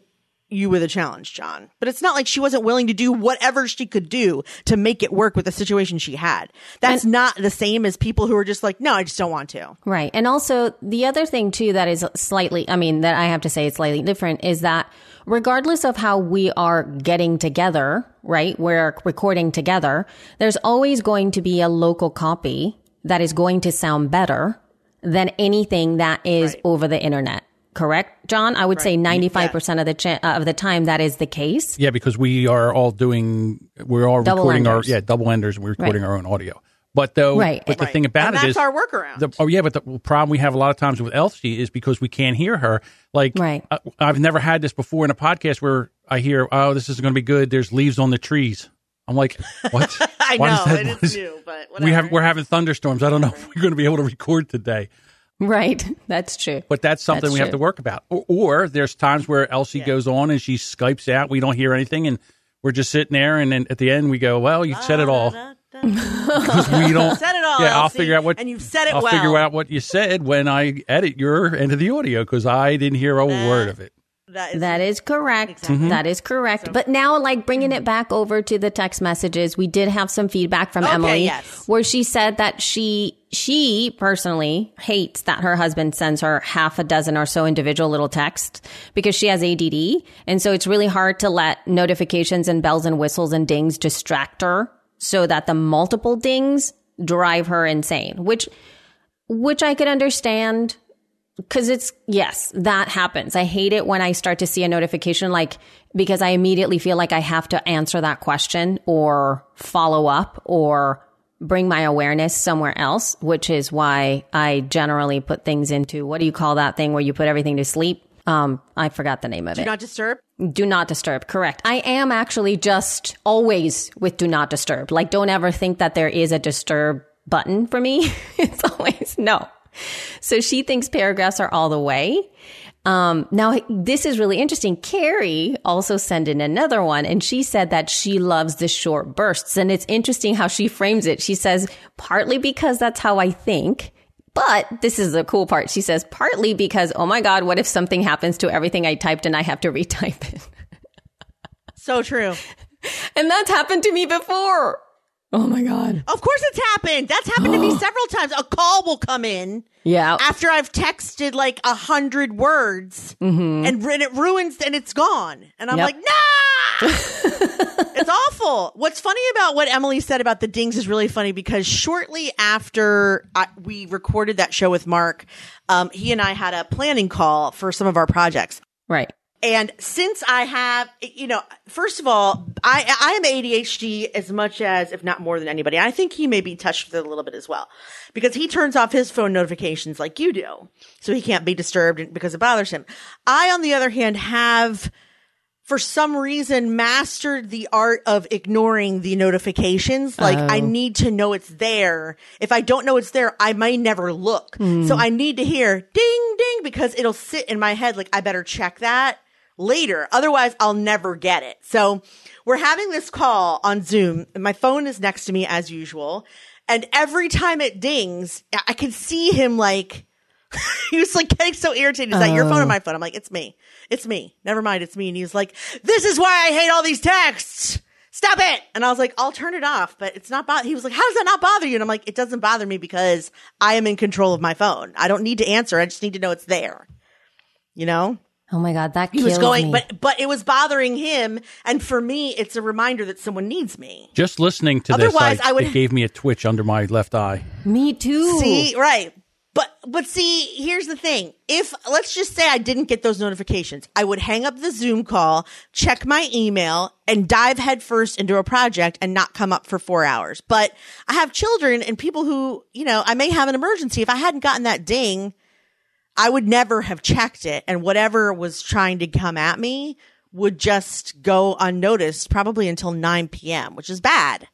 A: you with a challenge, John. But it's not like she wasn't willing to do whatever she could do to make it work with the situation she had. That's not the same as people who are just like, no, I just don't want to.
B: Right. And also the other thing too that is slightly, I mean, that I have to say it's slightly different is that regardless of how we are getting together, right? We're recording together. There's always going to be a local copy that is going to sound better than anything that is over the internet. Correct, John? I would say 95% of the cha- uh, of the time that is the case.
C: Yeah, because we are all doing, we're all
B: Double
C: recording
B: enders.
C: our, yeah, double enders and we're recording our own audio. But though,
B: Right.
C: but the
A: Right.
C: thing about
A: and
C: it
A: that's
C: is,
A: our workaround.
C: The, oh yeah, but the problem we have a lot of times with Elsie is because we can't hear her. Like,
B: Right.
C: I, I've never had this before in a podcast where I hear, "Oh, this is going to be good." There's leaves on the trees. I'm like, what? [laughs]
A: I
C: Why
A: know
C: does that-
A: it
C: what
A: is
C: is-
A: new, but whatever.
C: We have we're having thunderstorms. I don't know if we're going to be able to record today,
B: Right. That's true.
C: but that's something
B: That's
C: we have to work about. Or, or there's times where Elsie goes on and she skypes out. We don't hear anything, and we're just sitting there. And then at the end, we go, "Well, you said it all." [laughs] Because we don't
A: Said it all,
C: Yeah, I'll figure out what
A: and you've said it
C: I'll
A: well.
C: figure out what you said when I edit your end of the audio because I didn't hear a word of it.
A: That is,
B: That is correct. Mm-hmm. That is correct. But now, like bringing it back over to the text messages, we did have some feedback from
A: Okay,
B: Emily
A: yes.
B: where she said that she she personally hates that her husband sends her half a dozen or so individual little texts because she has ADD, and so it's really hard to let notifications and bells and whistles and dings distract her, so that the multiple dings drive her insane. Which which I could understand because it's yes that happens. I hate it when i start to see a notification like because i immediately feel like i have to answer that question or follow up or bring my awareness somewhere else which is why i generally put things into what do you call that thing where you put everything to sleep? Um i forgot the name of
A: do
B: it.
A: Do not disturb.
B: do not disturb correct. I am actually just always with do not disturb. Like don't ever think that there is a disturb button for me. [laughs] It's always no [laughs] so she thinks paragraphs are all the way um, now this is really interesting carrie also sent in another one and she said that she loves the short bursts and it's interesting how she frames it she says partly because that's how i think but this is the cool part. She says, partly because, oh my God, what if something happens to everything I typed and I have to [laughs] retype it?
A: So true.
B: And that's happened to me before. Oh my God.
A: Of course, it's happened. That's happened to me [gasps] several times. A call will come in
B: Yeah.
A: after I've texted like a hundred words, and, ru- it ruins and it's gone. And I'm
B: Yep.
A: like, nah. [laughs] it's awful. What's funny about what Emily said about the dings is really funny because shortly after I, we recorded that show with Mark, um, he and I had a planning call for some of our projects.
B: Right.
A: And since I have, you know, first of all, I I am ADHD as much as, if not more than anybody. I think he may be touched with it a little bit as well, because he turns off his phone notifications like you do, so he can't be disturbed because it bothers him. I, on the other hand, have for some reason mastered the art of ignoring the notifications. Like I oh. need to know it's there. If I don't know it's there, I may never look. So hmm. I need to hear ding ding because it'll sit in my head like I better check that later. Otherwise I'll never get it. So we're having this call on Zoom my phone is next to me as usual. And every time it dings, I can see him like [laughs] he was like getting so irritated. Is that your phone or my phone? I'm like, it's me. It's me. Never mind. It's me. And he was like, this is why I hate all these texts. Stop it. And I was like, I'll turn it off, but it's not bother. He was like, how does that not bother you? And I'm like, it doesn't bother me because I am in control of my phone. I don't need to answer. I just need to know it's there. You know?
B: Oh my God. That
A: He
B: kills
A: was going,
B: me.
A: but, but it was bothering him. And for me, it's a reminder that someone needs me.
C: Just listening to
A: Otherwise,
C: this,
A: I would-
C: it gave me a twitch under my left eye.
B: me too.
A: See, right. But but see, here's the thing. If let's just say I didn't get those notifications, I would hang up the Zoom call, check my email, and dive headfirst into a project and not come up for four hours. But I have children and people who, you know, I may have an emergency. If I hadn't gotten that ding, I would never have checked it. And whatever was trying to come at me would just go unnoticed, probably until 9 p.m., which is bad.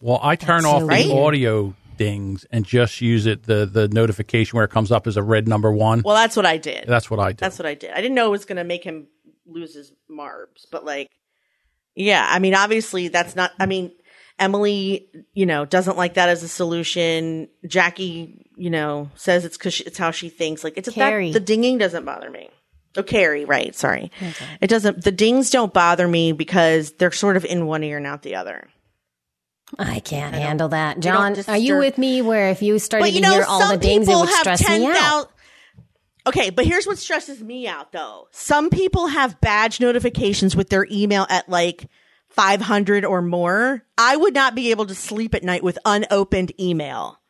C: Well, I turn
B: so
C: off
A: weird.
C: the audio dings and just use it the the notification where it comes up as a red number one.
A: Well, that's what I did.
C: That's what I did.
A: That's what I did. I didn't know it was going to make him lose his marbs, but like, yeah, I mean, obviously that's not, I mean, Emily, you know, doesn't like that as a solution. Jackie, you know, says it's cause it's how she thinks. Like it's that
B: Carrie.
A: the dinging doesn't bother me. Oh, Carrie, right. Sorry. It doesn't, the dings don't bother me because they're sort of in one ear and out the other.
B: I can't handle that. John, are you with me where if you started
A: But you
B: to
A: know,
B: hear all the dings, it would stress me out?
A: 10,000 Okay, but here's what stresses me out though. Some people have badge notifications with their email at like 500 or more. I would not be able to sleep at night with unopened email.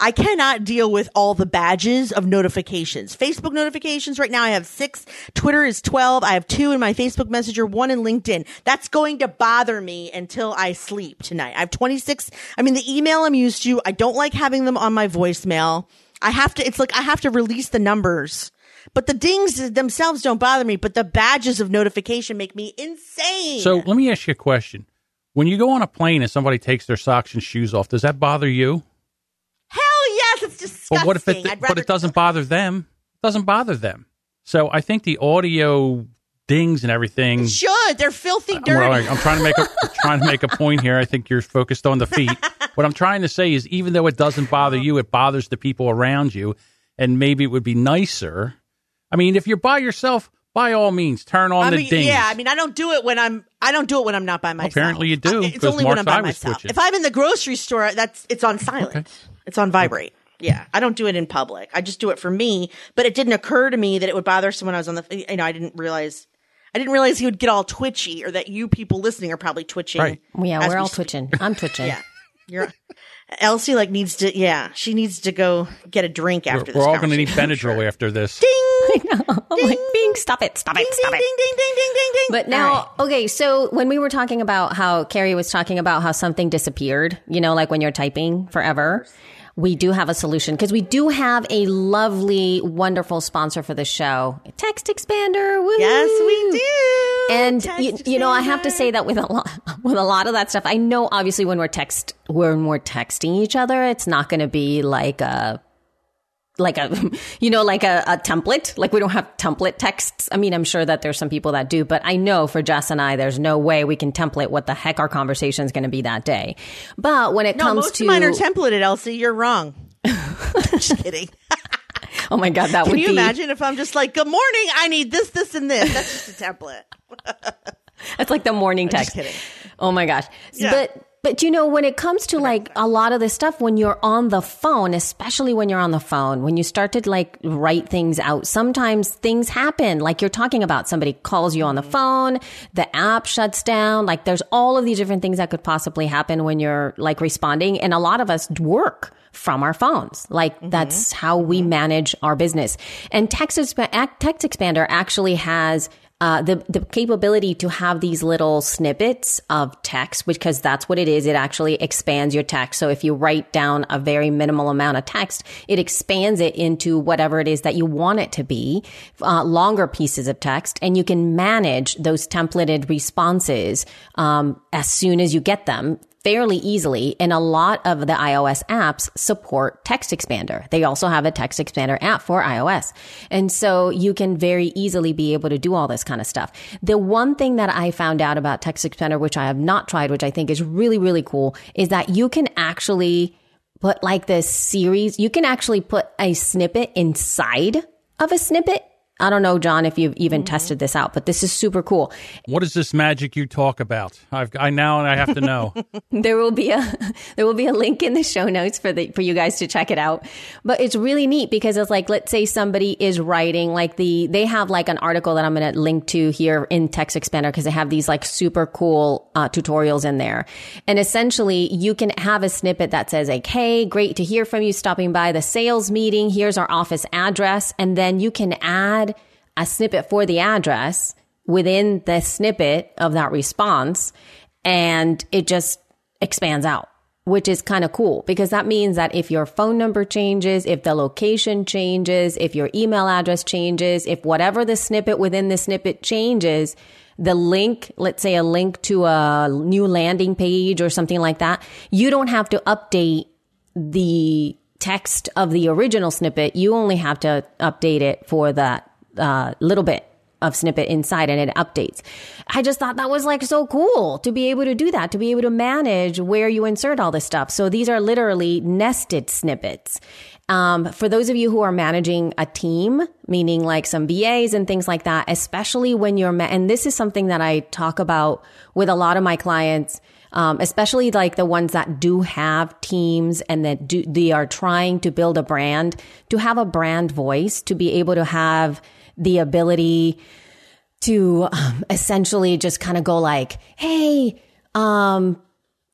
A: I cannot deal with all the badges of notifications. Facebook notifications right now, I have six. Twitter is 12. I have two in my Facebook Messenger, one in LinkedIn. That's going to bother me until I sleep tonight. I have 26. I mean, the email I'm used to, I don't like having them on my voicemail. I have to, it's like I have to release the numbers. But the dings themselves don't bother me, but the badges of notification make me insane.
C: so let me ask you a question. When you go on a plane and somebody takes their socks and shoes off, does that bother you?
A: hell yes, it's disgusting.
C: But what if it? But it doesn't bother them. It doesn't bother them. So I think the audio dings and everything.
A: should. They're filthy uh, dirty.
C: Well, I- I'm trying to make a [laughs] I'm trying to make a point here. I think you're focused on the feet. what I'm trying to say is, even though it doesn't bother you, it bothers the people around you, and maybe it would be nicer. I mean, if you're by yourself, by all means, turn on
A: I
C: the
A: mean,
C: dings.
A: yeah, I mean, I don't do it when I'm. I don't do it when I'm not by myself.
C: Apparently you do,
A: I- It's
C: 'cause
A: only when I'm by myself.
C: twitching.
A: If I'm in the grocery store, that's it's on silent.
C: Okay.
A: It's on vibrate. Yeah, I don't do it in public. I just do it for me. But it didn't occur to me that it would bother someone I was on the. You know, I didn't realize. I didn't realize he would get all twitchy, or that you people listening are probably twitching.
C: Right.
B: Yeah, we're
A: we
B: all
A: speak.
B: twitching. I'm twitching. [laughs]
A: Yeah, you're. Elsie like needs to. Yeah, she needs to go get a drink
C: we're,
A: after this.
C: we're all going to need Benadryl
A: sure.
C: after this. [laughs]
B: I'm like, Bing, stop it, stop it, stop
A: ding,
B: it.
A: ding, ding, ding, ding, ding, ding.
B: But now, okay, so when we were talking about how Carrie was talking about how something disappeared, you know, like when you're typing forever, we do have a solution because we do have a lovely, wonderful sponsor for the show, Text Expander. Woo!
A: yes, we do.
B: And you, you know, I have to say that with a lot, [laughs] with a lot of that stuff, I know obviously when we're text, when we're texting each other, it's not going to be like a, like a, [laughs] you know, like a, a template. Like we don't have template texts. I mean, I'm sure that there's some people that do, but I know for Jess and I, there's no way we can template what the heck our conversation is going to be that day. But when it
A: No,
B: comes
A: most
B: to,
A: of mine are templated, Elsie. You're wrong. [laughs] just kidding.
B: oh my God, that would.
A: Can
B: would
A: you
B: be,
A: imagine if I'm just like, good morning, I need this, this, and this? That's just a template. [laughs]
B: That's like the morning text.
A: kidding.
B: Oh my gosh.
A: Yeah.
B: But but you know when it comes to like a lot of this stuff when you're on the phone, especially when you're on the phone, when you start to like write things out, sometimes things happen. Like you're talking about somebody calls you on the mm-hmm. phone, the app shuts down, like there's all of these different things that could possibly happen when you're like responding and a lot of us work from our phones. Like mm-hmm. that's how we mm-hmm. manage our business. And Text, Text Expander actually has uh, the the capability to have these little snippets of text, because that's what it is. It actually expands your text. So if you write down a very minimal amount of text, it expands it into whatever it is that you want it to be, uh, longer pieces of text, and you can manage those templated responses um, as soon as you get them fairly easily. And a lot of the iOS apps support Text Expander. They also have a Text Expander app for iOS. And so you can very easily be able to do all this kind of stuff. The one thing that I found out about Text Expander, which I have not tried, which I think is really, really cool, is that you can actually put like this series, you can actually put a snippet inside of a snippet. I don't know, John, if you've even tested this out, but this is super cool.
C: What is this magic you talk about? I've I now I have to know. [laughs]
B: There will be a [laughs] there will be a link in the show notes for the for you guys to check it out. But it's really neat because it's like let's say somebody is writing like the they have like an article that I'm going to link to here in Text Expander because they have these like super cool uh, tutorials in there. And essentially you can have a snippet that says like hey, great to hear from you stopping by the sales meeting. Here's our office address and then you can add a snippet for the address within the snippet of that response and it just expands out, which is kind of cool because that means that if your phone number changes, if the location changes, if your email address changes, if whatever the snippet within the snippet changes, the link, let's say a link to a new landing page or something like that, you don't have to update the text of the original snippet. You only have to update it for that uh, little bit of snippet inside and it updates. I just thought that was like so cool to be able to do that, to be able to manage where you insert all this stuff. So these are literally nested snippets. Um, for those of you who are managing a team, meaning like some VAs and things like that, especially when you're, ma- and this is something that I talk about with a lot of my clients, um, especially like the ones that do have teams and that do, they are trying to build a brand, to have a brand voice, to be able to have the ability to um, essentially just kind of go like, Hey, um,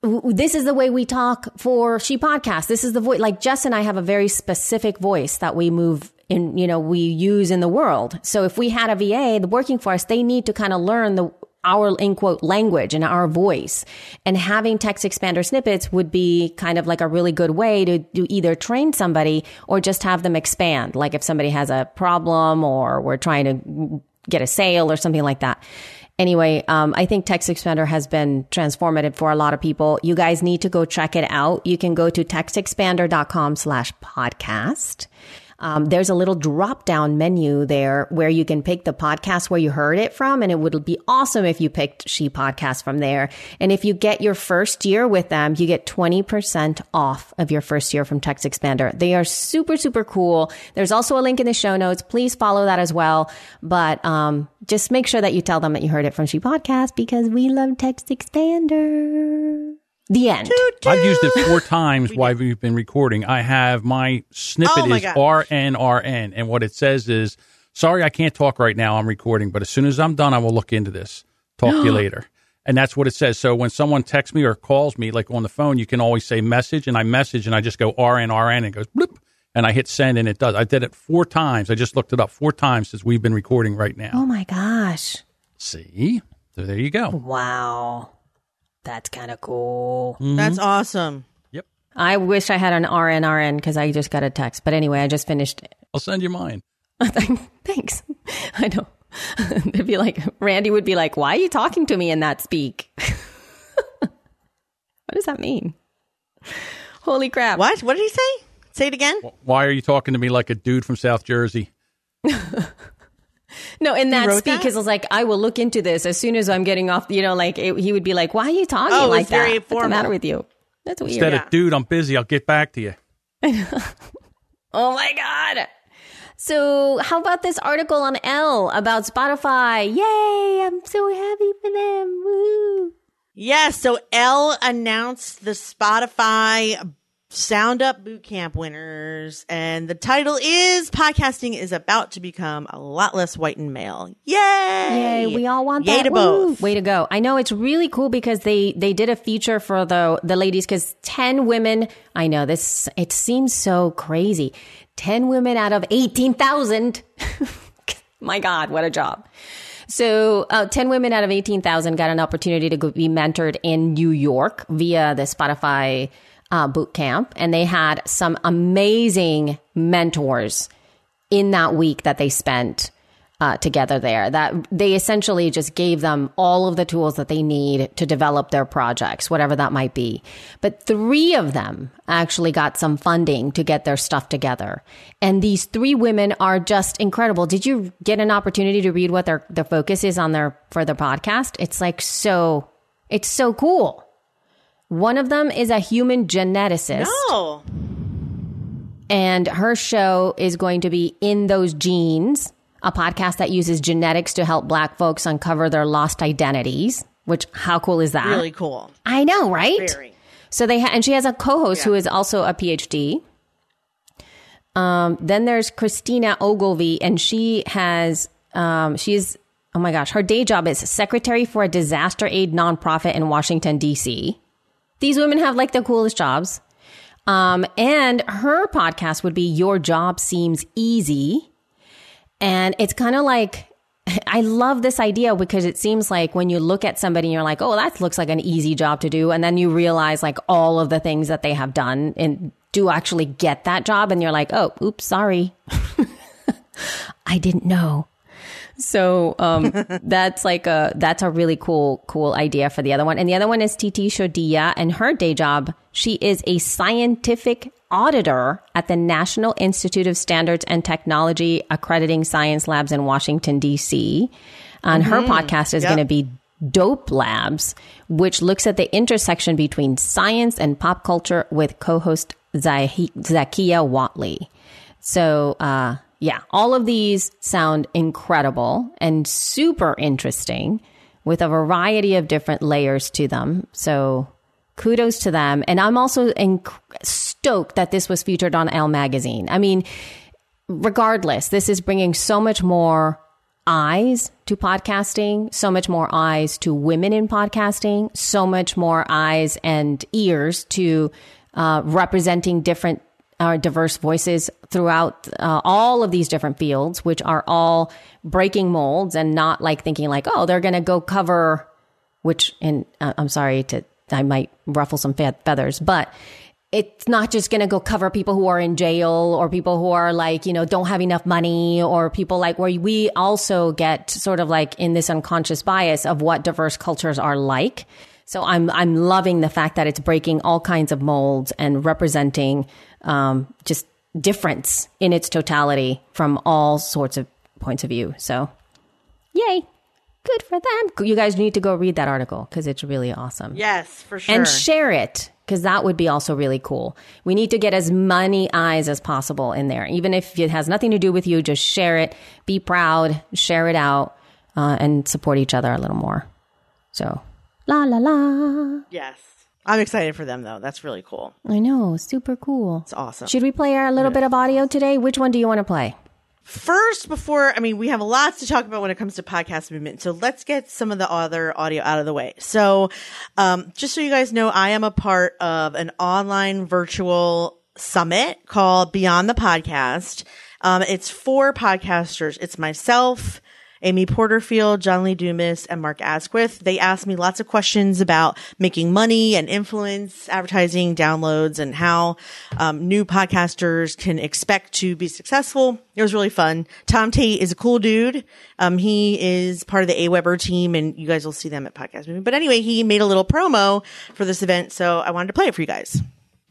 B: this is the way we talk for She Podcast. This is the voice. Like Jess and I have a very specific voice that we move in, you know, we use in the world. So if we had a VA the working for us, they need to kind of learn the, our in quote language and our voice and having text expander snippets would be kind of like a really good way to, to either train somebody or just have them expand. Like if somebody has a problem or we're trying to get a sale or something like that. Anyway, um, I think Text Expander has been transformative for a lot of people. You guys need to go check it out. You can go to textexpander.com slash podcast. Um, there's a little drop down menu there where you can pick the podcast where you heard it from. And it would be awesome if you picked She Podcast from there. And if you get your first year with them, you get 20% off of your first year from Text Expander. They are super, super cool. There's also a link in the show notes. Please follow that as well. But um, just make sure that you tell them that you heard it from She Podcast because we love Text Expander. The end.
C: I've used it four times while we've been recording. I have my snippet
A: Oh my
C: is. RNRN, and what it says is, "Sorry, I can't talk right now. I'm recording, but as soon as I'm done, I will look into this. Talk to you [gasps] later." And that's what it says. So when someone texts me or calls me, like on the phone, you can always say message, and I message, and I just go RNRN, and it goes bloop, and I hit send, and it does. I did it four times. I just looked it up four times since we've been recording right now.
B: Oh my gosh.
C: See, so there you go.
B: Wow. That's kind of cool. Mm-hmm.
A: That's awesome.
C: Yep,
B: I wish I had an RNRN because I just got a text. But anyway, I just finished.
C: I'll send you mine. [laughs]
B: Thanks. [laughs] I know. [laughs] They'd be like, Randy would be like, why are you talking to me in that speak? what does that mean? Holy crap.
A: What? What did he say? Say it again.
C: Why are you talking to me like a dude from South Jersey?
B: No, in that
A: wrote
B: speak, because I was like, I will look into this as soon as I'm getting off, you know, like it, he would be like, why are you talking
A: Oh,
B: like that?
A: very
B: What's the matter with you? That's weird.
C: Instead of dude, I'm busy. I'll get back to you. [laughs]
B: Oh my God. So, how about this article on Elle about Spotify? Yay! I'm so happy for them. Woo!
A: Yes. So Elle announced the Spotify Sound Up Bootcamp winners, and the title is "Podcasting is about to become a lot less white and male." Yay!
B: Yay! We all want
A: Yay
B: that.
A: to both.
B: Way to go! I know it's really cool because they they did a feature for the the ladies because ten women. I know this. It seems so crazy. Ten women out of eighteen thousand. [laughs] My God, what a job! So, uh, 10 women out of 18,000 got an opportunity to be mentored in New York via the Spotify uh, boot camp. And they had some amazing mentors in that week that they spent uh, together there. That they essentially just gave them all of the tools that they need to develop their projects, whatever that might be. But three of them actually got some funding to get their stuff together. And these three women are just incredible. Did you get an opportunity to read what their their focus is on their for their podcast? It's like so. It's so cool. One of them is a human geneticist
A: Oh,
B: and her show is going to be In Those Genes, a podcast that uses genetics to help black folks uncover their lost identities. Which, how cool is that?
A: really cool.
B: I know, right?
A: Very.
B: So they ha- and she has a co-host who is also a PhD. Um, then there's Christina Ogilvy, and she has um, she's oh my gosh, her day job is secretary for a disaster aid nonprofit in Washington D.C. These women have like the coolest jobs. Um, and her podcast would be Your Job Seems Easy. And it's kind of like, [laughs] I love this idea because it seems like when you look at somebody and you're like, oh, that looks like an easy job to do. And then you realize like all of the things that they have done and do actually get that job. And you're like, oh, oops, sorry. [laughs] I didn't know. So um, [laughs] that's like a that's a really cool cool idea for the other one. And the other one is Titi Shodiya, and her day job she is a scientific auditor at the National Institute of Standards and Technology accrediting science labs in Washington D.C. And her podcast is
A: Yep.
B: going to be Dope Labs, which looks at the intersection between science and pop culture with co-host Zahi- Zakiya Whatley. So, uh, yeah, all of these sound incredible and super interesting with a variety of different layers to them. So, kudos to them. And I'm also inc- stoked that this was featured on Elle magazine. I mean, regardless, this is bringing so much more eyes to podcasting, so much more eyes to women in podcasting, so much more eyes and ears to uh, representing different uh, diverse voices throughout uh, all of these different fields, which are all breaking molds and not like thinking like, oh, they're going to go cover, which, and uh, I'm sorry to, I might ruffle some fe- feathers, but it's not just going to go cover people who are in jail or people who are like, you know, don't have enough money or people like where we also get sort of like in this unconscious bias of what diverse cultures are like. So I'm, I'm loving the fact that it's breaking all kinds of molds and representing, um, just difference in its totality from all sorts of points of view. So, yay. Good for them. You guys need to go read that article because it's really awesome.
A: Yes, for sure.
B: And share it because that would be also really cool. We need to get as many eyes as possible in there. Even if it has nothing to do with you, just share it, be proud, share it out, uh, and support each other a little more. So, la la la.
A: yes. I'm excited for them though. That's really cool.
B: I know, super cool.
A: It's awesome.
B: Should we play our little bit of audio today? Which one do you want to play?
A: First, before, I mean, we have lots to talk about when it comes to podcast movement. So let's get some of the other audio out of the way. So, um, just so you guys know, I am a part of an online virtual summit called Beyond the Podcast. Um, it's for podcasters. It's myself, Amy Porterfield, John Lee Dumas, and Mark Asquith. They asked me lots of questions about making money and influence, advertising, downloads, and how um, new podcasters can expect to be successful. It was really fun. Tom Tate is a cool dude. Um, he is part of the AWeber team, and you guys will see them at Podcast Movement. But anyway, he made a little promo for this event, so I wanted to play it for you guys.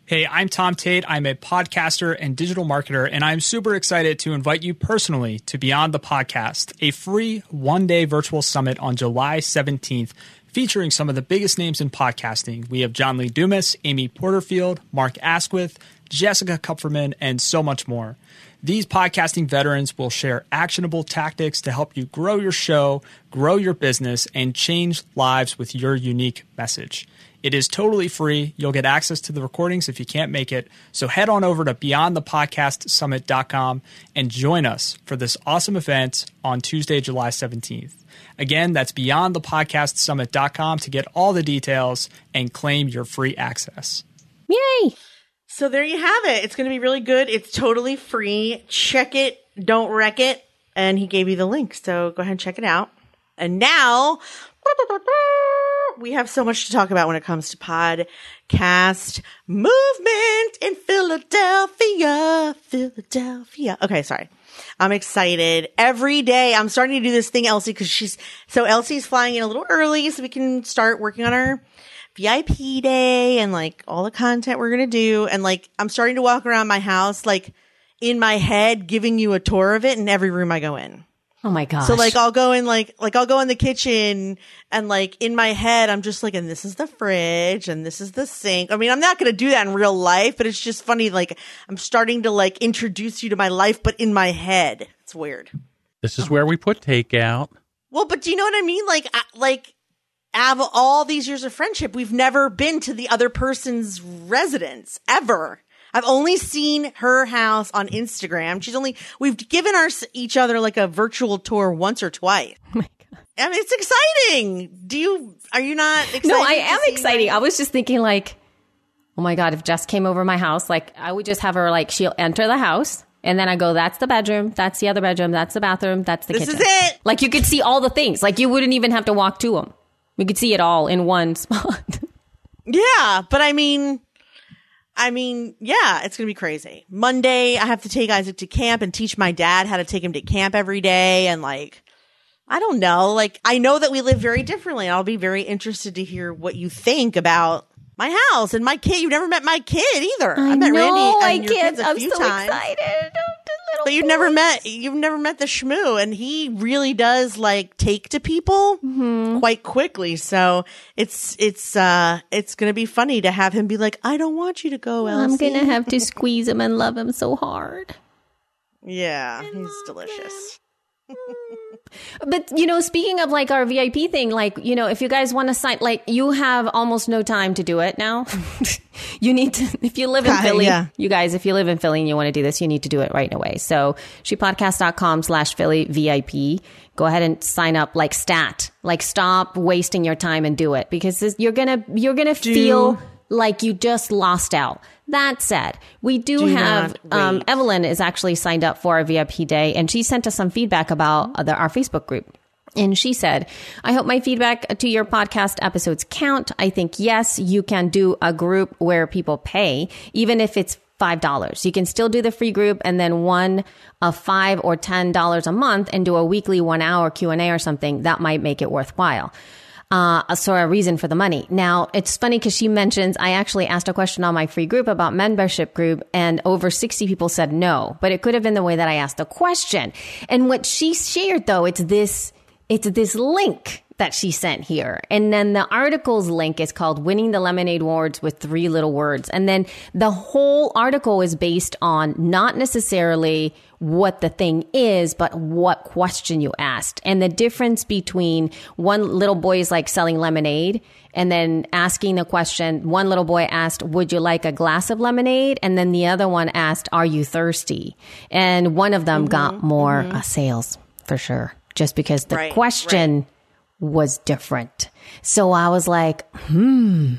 H: Hey, I'm Tom Tate. I'm a podcaster and digital marketer, and I'm super excited to invite you personally to Beyond the Podcast, a free one day virtual summit on July 17th featuring some of the biggest names in podcasting. We have John Lee Dumas, Amy Porterfield, Mark Asquith, Jessica Kupferman, and so much more. These podcasting veterans will share actionable tactics to help you grow your show, grow your business, and change lives with your unique message. It is totally free. You'll get access to the recordings if you can't make it. So head on over to beyondthepodcastsummit.com and join us for this awesome event on Tuesday, July 17th. Again, that's beyondthepodcastsummit.com to get all the details and claim your free access.
B: Yay!
A: So there you have it. It's going to be really good. It's totally free. Check it. Don't wreck it. And he gave you the link. So go ahead and check it out. And now we have so much to talk about when it comes to podcast movement in Philadelphia. Philadelphia. Okay, sorry. I'm excited. Every day I'm starting to do this thing, Elsie, because she's, so Elsie's flying in a little early so we can start working on our VIP day and like all the content we're going to do. And like, I'm starting to walk around my house, like in my head, giving you a tour of it in every room I go in.
B: Oh my gosh.
A: So like I'll go in like like I'll go in the kitchen and like in my head I'm just like and this is the fridge and this is the sink. I mean I'm not going to do that in real life, but it's just funny like I'm starting to like introduce you to my life but in my head. It's weird.
C: This is where we put takeout.
A: Well, but do you know what I mean? Like I, like out of all these years of friendship, we've never been to the other person's residence ever. I've only seen her house on Instagram. She's only we've given our each other like a virtual tour once or twice. Oh my god! I mean, it's exciting. Do you? Are you not? excited
B: no, I am excited.
A: my-
B: I was just thinking, like, oh my god, if Jess came over my house, like, I would just have her like she'll enter the house. And then I go, that's the bedroom, that's the other bedroom, that's the bathroom, that's the
A: This
B: kitchen.
A: is it.
B: Like you could see all the things. Like you wouldn't even have to walk to them. You could see it all in one [laughs] spot.
A: Yeah, but I mean, I mean, yeah, it's gonna be crazy. Monday, I have to take Isaac to camp and teach my dad how to take him to camp every day, and like, I don't know, like, I know that we live very differently. I'll be very interested to hear what you think about my house and my kid. You've never met my kid either. I, met
B: know,
A: Randy
B: I
A: your
B: can't.
A: kids a
B: I'm
A: few
B: so
A: times.
B: excited.
A: But you've never met you've never met the shmoo, and he really does like take to people
B: Mm-hmm.
A: quite quickly. So it's it's uh it's gonna be funny to have him be like, I don't want you to go, Elsie.
B: I'm gonna have to squeeze him and love him so hard. [laughs]
A: Yeah, he's delicious. [laughs]
B: But you know, speaking of like our VIP thing, like you know, if you guys want to sign, like you have almost no time to do it now. [laughs] you need to, if you live in Philly,
A: yeah.
B: you guys, if you live in Philly and you want to do this, you need to do it right away. So shepodcast.com slash Philly VIP. Go ahead and sign up like stat, like stop wasting your time and do it because this, you're to, you're going to feel like you just lost out. That said, we do,
A: Do
B: have um. Evelyn is actually signed up for our VIP day, and she sent us some feedback about the, our Facebook group. And she said, I hope my feedback to your podcast episodes count. I think, yes, you can do a group where people pay, even if it's $5. You can still do the free group and then one of five or $10 a month and do a weekly one hour Q&A or something. That might make it worthwhile. Uh, so a reason for the money. Now it's funny because she mentions I actually asked a question on my free group about membership group, and over sixty people said no. But it could have been the way that I asked the question. And what she shared though, it's this, it's this link that she sent here. And then the article's link is called Winning the Lemonade Awards with three little words. And then the whole article is based on not necessarily what the thing is, but what question you asked. And the difference between one little boy is like selling lemonade and then asking the question, one little boy asked, would you like a glass of lemonade? And then the other one asked, are you thirsty? And one of them got more uh, sales for sure, just because the
A: Right,
B: question was different. So I was like, hmm,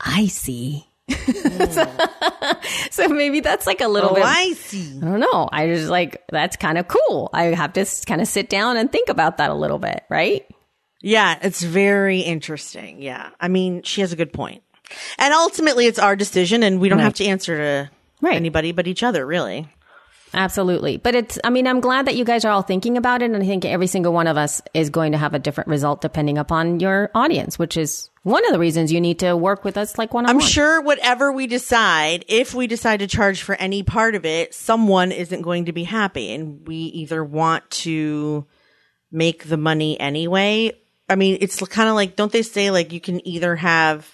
B: I see. [laughs] so maybe that's like a little
A: Oh,
B: bit.
A: I see.
B: I don't know. I just like, that's kind of cool. I have to kind of sit down and think about that a little bit, right?
A: Yeah, it's very interesting. Yeah. I mean, she has a good point. And ultimately, it's our decision, and we don't have to answer to
B: Right.
A: anybody but each other, really.
B: Absolutely. But it's, I mean, I'm glad that you guys are all thinking about it. And I think every single one of us is going to have a different result depending upon your audience, which is one of the reasons you need to work with us like one on
A: I'm sure whatever we decide, if we decide to charge for any part of it, someone isn't going to be happy. And we either want to make the money anyway. I mean, it's kind of like, don't they say like you can either have,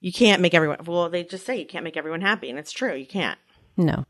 A: you can't make everyone, well, they just say you can't make everyone happy. And it's true. You can't.
B: No.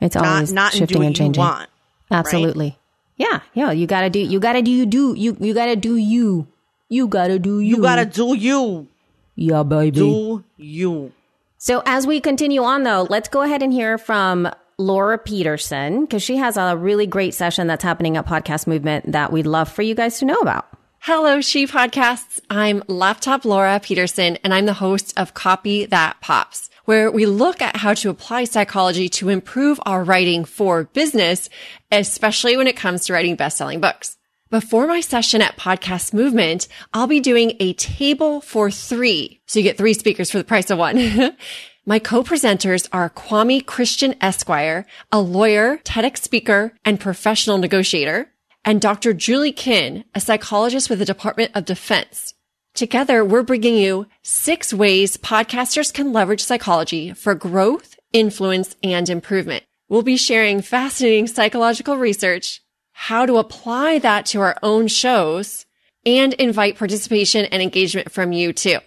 B: It's
A: Not,
B: always
A: not
B: shifting and
A: what you
B: changing.
A: want.
B: Absolutely. Yeah. Yeah. You gotta do, you gotta do you do, you, you gotta do you. You gotta do you.
A: You gotta do you.
B: Yeah, baby.
A: Do you.
B: So as we continue on though, let's go ahead and hear from Laura Peterson because she has a really great session that's happening at Podcast Movement that we'd love for you guys to know about.
I: Hello, She Podcasts. I'm Laptop Laura Peterson, and I'm the host of Copy That Pops, where we look at how to apply psychology to improve our writing for business, especially when it comes to writing best-selling books. Before my session at Podcast Movement, I'll be doing a table for three. So you get three speakers for the price of one. [laughs] My co-presenters are Kwame Christian Esquire, a lawyer, TEDx speaker, and professional negotiator, and Dr. Julie Kin, a psychologist with the Department of Defense. Together, we're bringing you six ways podcasters can leverage psychology for growth, influence, and improvement. We'll be sharing fascinating psychological research, how to apply that to our own shows, and invite participation and engagement from you too.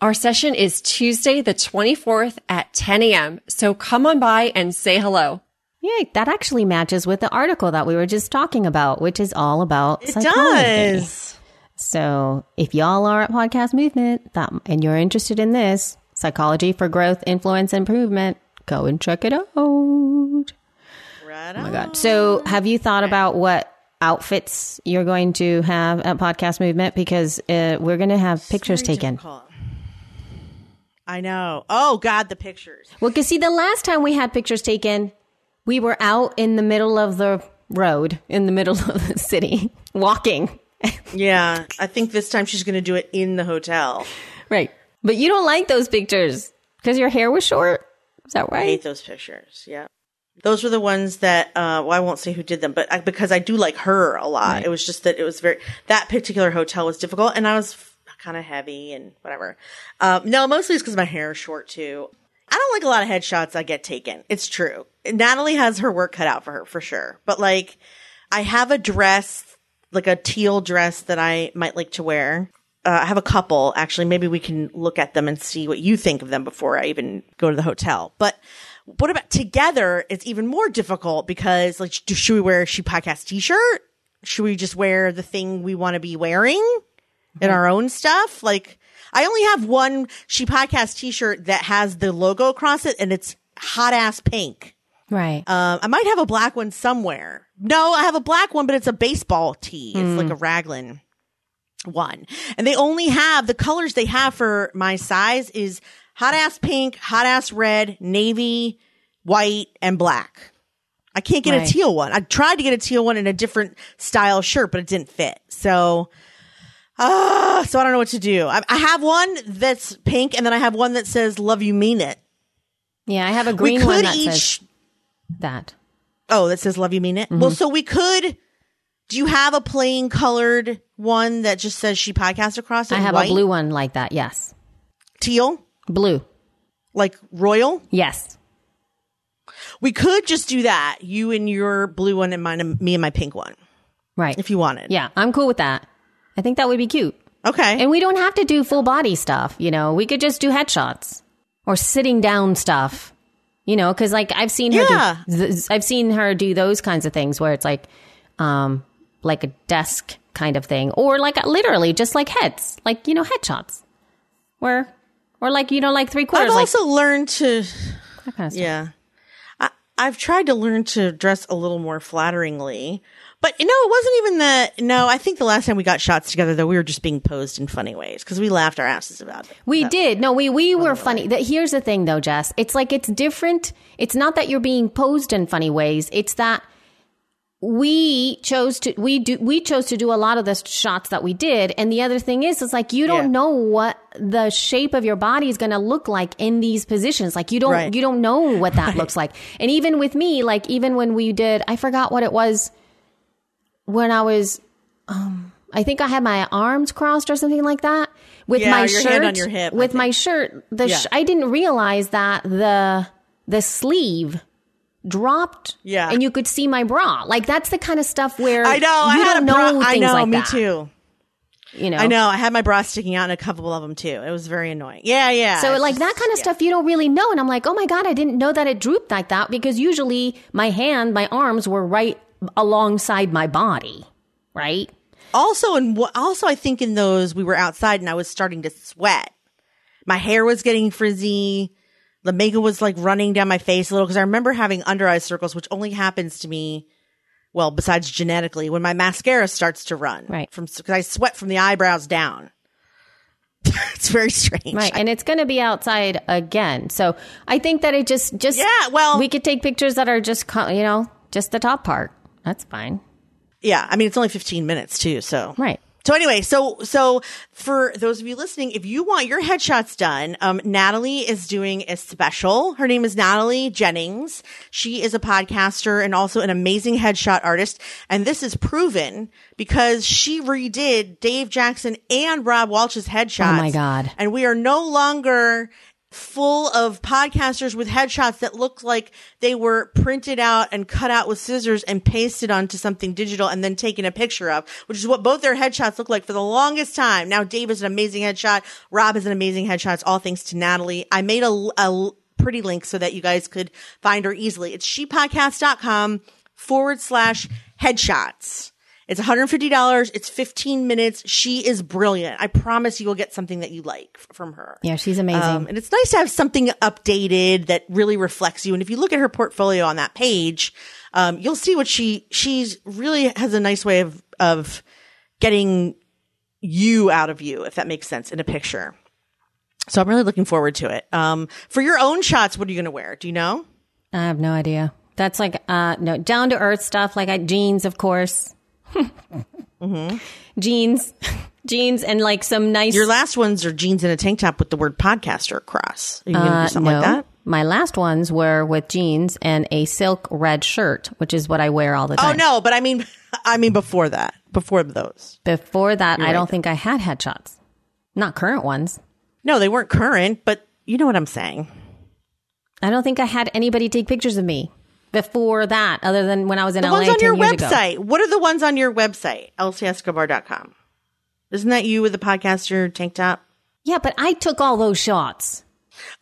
I: Our session is Tuesday, the 24th at 10 a.m. So come on by and say hello.
B: Yeah, that actually matches with the article that we were just talking about, which is all about
A: It
B: psychology.
A: does.
B: So if y'all are at Podcast Movement that, and you're interested in this, psychology for growth, influence, improvement, go and check it out.
A: Right Oh
B: my God. So have you thought about what outfits you're going to have at Podcast Movement? Because uh, we're going to have pictures taken.
A: I know. Oh God, the pictures.
B: Well, because see, the last time we had pictures taken, we were out in the middle of the road, in the middle [laughs] of the city, walking.
A: Yeah, I think this time she's going to do it in the hotel.
B: Right. But you don't like those pictures because your hair was short. Is that right?
A: I hate those pictures. Yeah. Those were the ones that, uh, well, I won't say who did them, but I, because I do like her a lot. It was just that it was very, that particular hotel was difficult and I was kind of heavy and whatever. Um, no, mostly it's because my hair is short too. I don't like a lot of headshots I get taken. It's true. Natalie has her work cut out for her for sure. But like, I have a dress, like a teal dress that I might like to wear. Uh, I have a couple actually. Maybe we can look at them and see what you think of them before I even go to the hotel. But what about together? It's even more difficult because like, sh- should we wear a she podcast t-shirt? Should we just wear the thing we want to be wearing in our own stuff? Like, I only have one she podcast t-shirt that has the logo across it and it's hot ass pink.
B: Right.
A: Um, I might have a black one somewhere. No, I have a black one, but it's a baseball tee. It's like a raglan one. And they only have the colors they have for my size is hot ass pink, hot ass red, navy, white, and black. I can't get
B: Right.
A: a teal one. I tried to get a teal one in a different style shirt, but it didn't fit. So, uh, so I don't know what to do. I, I have one that's pink and then I have one that says love you mean it.
B: yeah, I have a
A: We
B: green
A: could
B: one that
A: each
B: says that.
A: Oh, that says love you mean it.
B: Mm-hmm.
A: Well, so we could Do you have a plain colored one that just says she podcast across it?
B: I have
A: White?
B: a blue one like that. Yes.
A: teal,
B: Blue.
A: like royal.
B: Yes.
A: We could just do that. You and your blue one, and mine, and me and my pink one,
B: Right.
A: if you wanted.
B: yeah, I'm cool with that. I think that would be cute.
A: Okay.
B: And we don't have to do full body stuff, you know. We could just do headshots or sitting down stuff, you know, because like I've seen her,
A: Yeah.
B: do, I've seen her do those kinds of things where it's like, um, like a desk kind of thing, or like literally just like heads, like you know, headshots, where, or like you know, like three quarters.
A: I've
B: quarters, like
A: also learned to.
B: that kind of stuff.
A: Yeah. I, I've tried to learn to dress a little more flatteringly. But no, it wasn't even the No, I think the last time we got shots together, though, we were just being posed in funny ways because we laughed our asses about it.
B: We did. No, we we were funny. Here's the thing though, Jess. It's like it's different. It's not that you're being posed in funny ways. It's that we chose to we do we chose to do a lot of the shots that we did. And the other thing is, it's like you don't
A: Yeah.
B: know what the shape of your body is going to look like in these positions. Like you don't
A: Right.
B: you don't know what that looks [laughs] like. And even with me, like even when we did, I forgot what it was when I was. um I think I had my arms crossed or something like that with
A: Yeah,
B: my
A: your
B: shirt
A: hand on your hip,
B: with my shirt the
A: Yeah.
B: sh- i didn't realize that the the sleeve dropped
A: Yeah.
B: and you could see my bra like that's the kind of stuff where
A: I know. I
B: you
A: had
B: don't
A: a bra-
B: know
A: I know.
B: like
A: me
B: that,
A: too.
B: you know
A: I know. I had my bra sticking out in a couple of them too. It was very annoying. Yeah, yeah.
B: so like that kind of
A: yeah.
B: stuff you don't really know and i'm like oh my god i didn't know that it drooped like that because usually my hand my arms were right alongside my body right
A: Also, and also, I think in those we were outside and I was starting to sweat. My hair was getting frizzy. The makeup was like running down my face a little because I remember having under eye circles, which only happens to me. Well, besides genetically, when my mascara starts to run,
B: Right.
A: From because I sweat from the eyebrows down. [laughs] it's very strange.
B: Right, and it's going to be outside again. So I think that it just just
A: Yeah, well-
B: we could take pictures that are just you know just the top part. That's fine.
A: Yeah, I mean it's only 15 minutes too, so
B: Right.
A: So anyway, so so for those of you listening, if you want your headshots done, um, Natalie is doing a special. Her name is Natalie Jennings. She is a podcaster and also an amazing headshot artist. And this is proven because she redid Dave Jackson and Rob Walch's headshots.
B: Oh my God.
A: And we are no longer full of podcasters with headshots that look like they were printed out and cut out with scissors and pasted onto something digital and then taken a picture of, which is what both their headshots look like for the longest time. Now Dave is an amazing headshot. Rob is an amazing headshot. It's all thanks to Natalie. I made a, a pretty link so that you guys could find her easily. It's shepodcast.com forward slash headshots. It's $150. It's 15 minutes. She is brilliant. I promise you will get something that you like f- from her.
B: Yeah, she's amazing.
A: Um, and it's nice to have something updated that really reflects you. And if you look at her portfolio on that page, um, you'll see what she, she's really has a nice way of, of getting you out of you, if that makes sense in a picture. So I'm really looking forward to it. Um, for your own shots, what are you going to wear? Do you know?
B: I have no idea. That's like uh no down to earth stuff like I, jeans, of course. Jeans, [laughs] jeans, and like some nice.
A: Your last ones are jeans and a tank top with the word podcaster across. Are you
B: Uh,
A: do something
B: no.
A: like that?
B: My last ones were with jeans and a silk red shirt, which is what I wear all the time.
A: Oh
B: time.
A: no, but I mean, [laughs] I mean before that, before those.
B: Before that, I
A: right.
B: don't think I had headshots. Not current ones.
A: No, they weren't current, but you know what I'm saying.
B: I don't think I had anybody take pictures of me before that, other than when I was in
A: The
B: LA
A: ones on
B: 10
A: your
B: years ago.
A: website. What are the ones on your website? elsieescobar.com. Isn't that you with the podcaster tank top?
B: Yeah, but I took all those shots.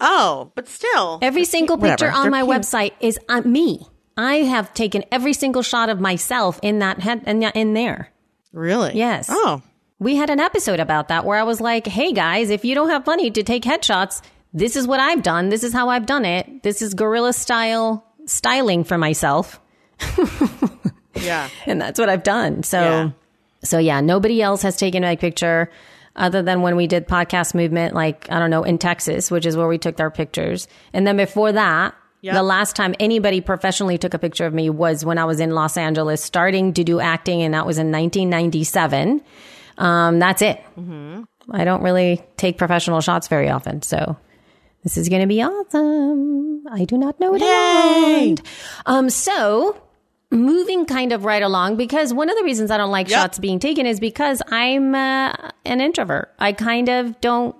A: Oh, but still.
B: Every single
A: Whatever.
B: picture on
A: They're
B: my
A: cute.
B: website is uh, me. I have taken every single shot of myself in that head in, in there.
A: Really?
B: Yes.
A: Oh.
B: We had an episode about that where I was like, "Hey guys, if you don't have money to take headshots, this is what I've done. This is how I've done it. This is guerrilla style styling for myself." [laughs]
A: Yeah.
B: and that's what I've done. So,
A: Yeah.
B: so yeah, nobody else has taken my picture other than when we did podcast movement, like I don't know, in Texas, which is where we took our pictures. And then before that,
A: Yep.
B: the last time anybody professionally took a picture of me was when I was in Los Angeles starting to do acting, and that was in 1997. Um, that's it. I don't really take professional shots very often, so. This is going to be awesome. I do not know what I
A: Yay!
B: Um, so moving kind of right along because one of the reasons I don't like
A: Yep.
B: shots being taken is because I'm uh, an introvert. I kind of don't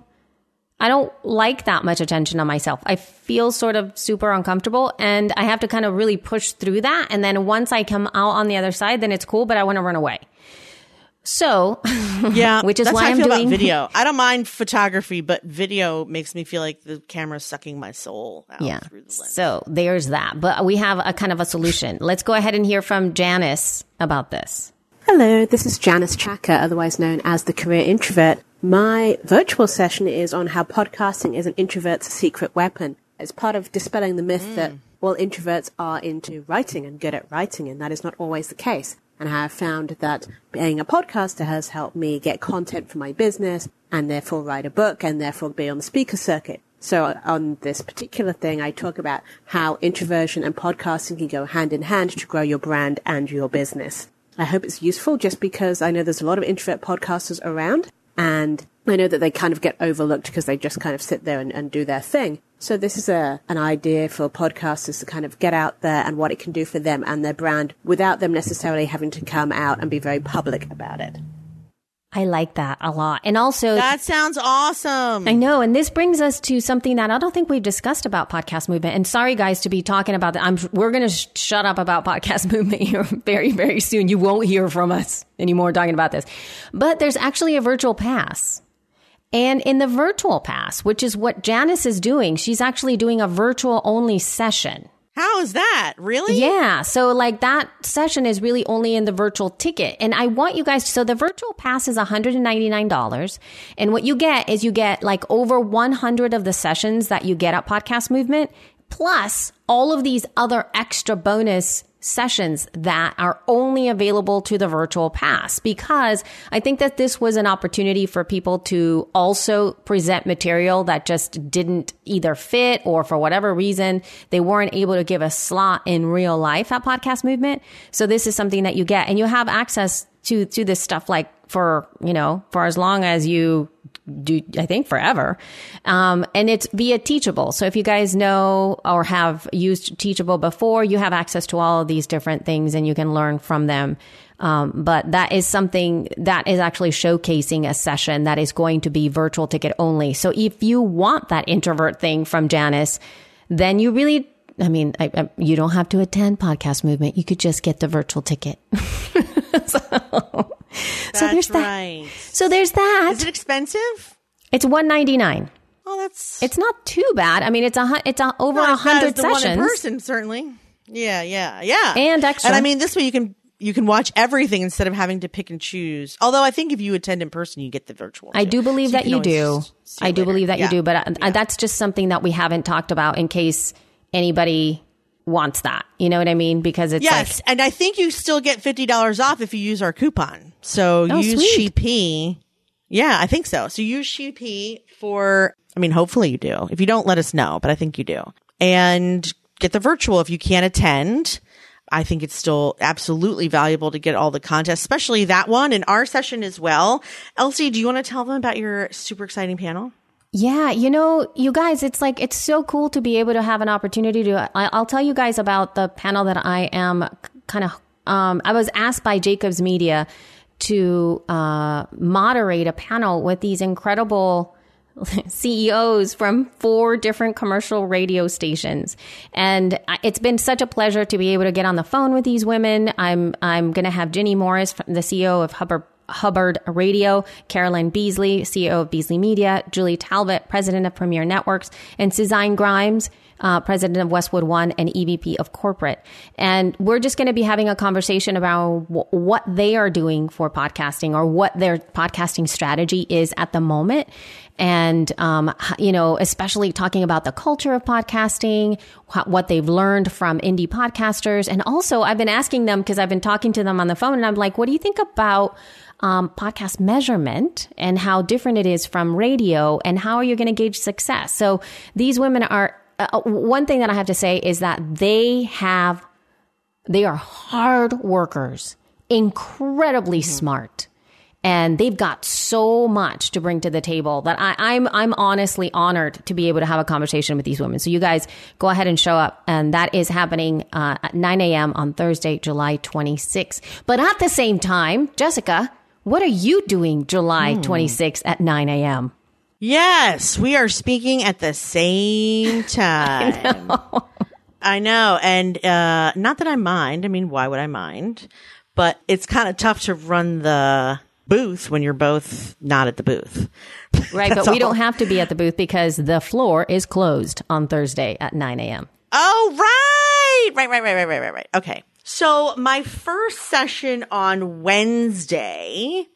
B: I don't like that much attention on myself. I feel sort of super uncomfortable and I have to kind of really push through that and then once I come out on the other side then it's cool but I want to run away. So, [laughs]
A: Yeah,
B: Which is
A: that's
B: why
A: how I
B: I'm
A: feel
B: doing-
A: about video. [laughs] I don't mind photography, but video makes me feel like the camera's sucking my soul out
B: yeah.
A: through the lens.
B: So, there's that. But we have a kind of a solution. Let's go ahead and hear from Janice about this.
J: Hello, this is Janice Chaka, otherwise known as the Career Introvert. My virtual session is on how podcasting is an introvert's secret weapon. It's part of dispelling the myth that, mm. well, introverts are into writing and good at writing, and that is not always the case. And I have found that being a podcaster has helped me get content for my business and therefore write a book and therefore be on the speaker circuit. So on this particular thing, I talk about how introversion and podcasting can go hand in hand to grow your brand and your business. I hope it's useful just because I know there's a lot of introvert podcasters around and I know that they kind of get overlooked because they just kind of sit there and, and do their thing. So this is a, an idea for podcasters to kind of get out there and what it can do for them and their brand without them necessarily having to come out and be very public about it.
B: I like that a lot. And also,
A: that sounds awesome.
B: I know, and this brings us to something that I don't think we've discussed about podcast movement. And sorry, guys, to be talking about that. I'm we're going to sh- shut up about podcast [laughs] movement here very, very soon. You won't hear from us anymore talking about this. But there's actually a virtual pass. And in the virtual pass, which is what Janice is doing, she's actually doing a virtual only session.
A: How is that? Really?
B: Yeah. So like that session is really only in the virtual ticket. And I want you guys to, so the virtual pass is $199. And what you get is you get like over 100 of the sessions that you get at Podcast Movement, plus all of these other extra bonus sessions that are only available to the virtual pass because I think that this was an opportunity for people to also present material that just didn't either fit or for whatever reason they weren't able to give a slot in real life at podcast movement. So this is something that you get and you have access to to this stuff like for, you know, for as long as you do I think forever. Um, and it's via Teachable. So if you guys know or have used Teachable before, you have access to all of these different things and you can learn from them. Um, but that is something that is actually showcasing a session that is going to be virtual ticket only. So if you want that introvert thing from Janice, then you really I mean, I, I, you don't have to attend podcast movement. You could just get the virtual ticket. [laughs] so, [laughs] so there's that.
A: right.
B: So there's that.
A: Is it expensive?
B: It's one ninety nine.
A: Oh, that's
B: It's not too bad. I mean, it's a it's a, over a
A: not as bad as
B: hundred
A: the one
B: sessions.
A: person, certainly. Yeah, yeah, yeah.
B: And extra.
A: And I mean, this way you can you can watch everything instead of having to pick and choose. Although I think if you attend in person, you get the virtual.
B: I
A: too.
B: do believe
A: So
B: that
A: can
B: you do. I do
A: later.
B: believe that
A: Yeah.
B: you do, but uh, that's just something that we haven't talked about in case anybody wants that. You know what I mean? Because it's
A: Yes,
B: like
A: and I think you still get fifty dollars off if you use our coupon. So
B: Oh,
A: use
B: sweet.
A: SheP. Yeah, I think so. So use SheP for. I mean, hopefully you do. If you don't, let us know. But I think you do. And get the virtual if you can't attend. I think it's still absolutely valuable to get all the content, especially that one and our session as well. Elsie, do you want to tell them about your super exciting panel?
B: Yeah, you know, you guys, it's like it's so cool to be able to have an opportunity to. I, I'll tell you guys about the panel that I am kind of. Um, I was asked by Jacobs Media to uh, moderate a panel with these incredible [laughs] CEOs from four different commercial radio stations. And it's been such a pleasure to be able to get on the phone with these women. I'm, I'm going to have Ginny Morris, the CEO of Hubbard, Hubbard Radio, Carolyn Beasley, CEO of Beasley Media, Julie Talbott, president of Premiere Networks, and Suzanne Grimes, uh, president of Westwood One and EVP of corporate. And we're just going to be having a conversation about w- what they are doing for podcasting or what their podcasting strategy is at the moment. And, um, you know, especially talking about the culture of podcasting, wh- what they've learned from indie podcasters. And also I've been asking them because I've been talking to them on the phone and I'm like, what do you think about um, podcast measurement and how different it is from radio and how are you going to gauge success? So these women are, uh, one thing that I have to say is that they have, they are hard workers, incredibly smart. and they've got so much to bring to the table that I, I'm I'm honestly honored to be able to have a conversation with these women. So you guys go ahead and show up, and that is happening uh, at 9 a.m. on Thursday, July 26th. But at the same time, Jessica, what are you doing July 26th at 9 a.m.?
A: Yes, we are speaking at the same [laughs] time. I know. And uh, not that I mind. I mean, why would I mind? But it's kind of tough to run the booth when you're both not at the booth. [laughs]
B: Right, but we
A: all.
B: don't have to be at the booth because the floor is closed on Thursday at 9 a.m.
A: Oh, right. Right, right, right, right, right, right, right. Okay. So my first session on Wednesday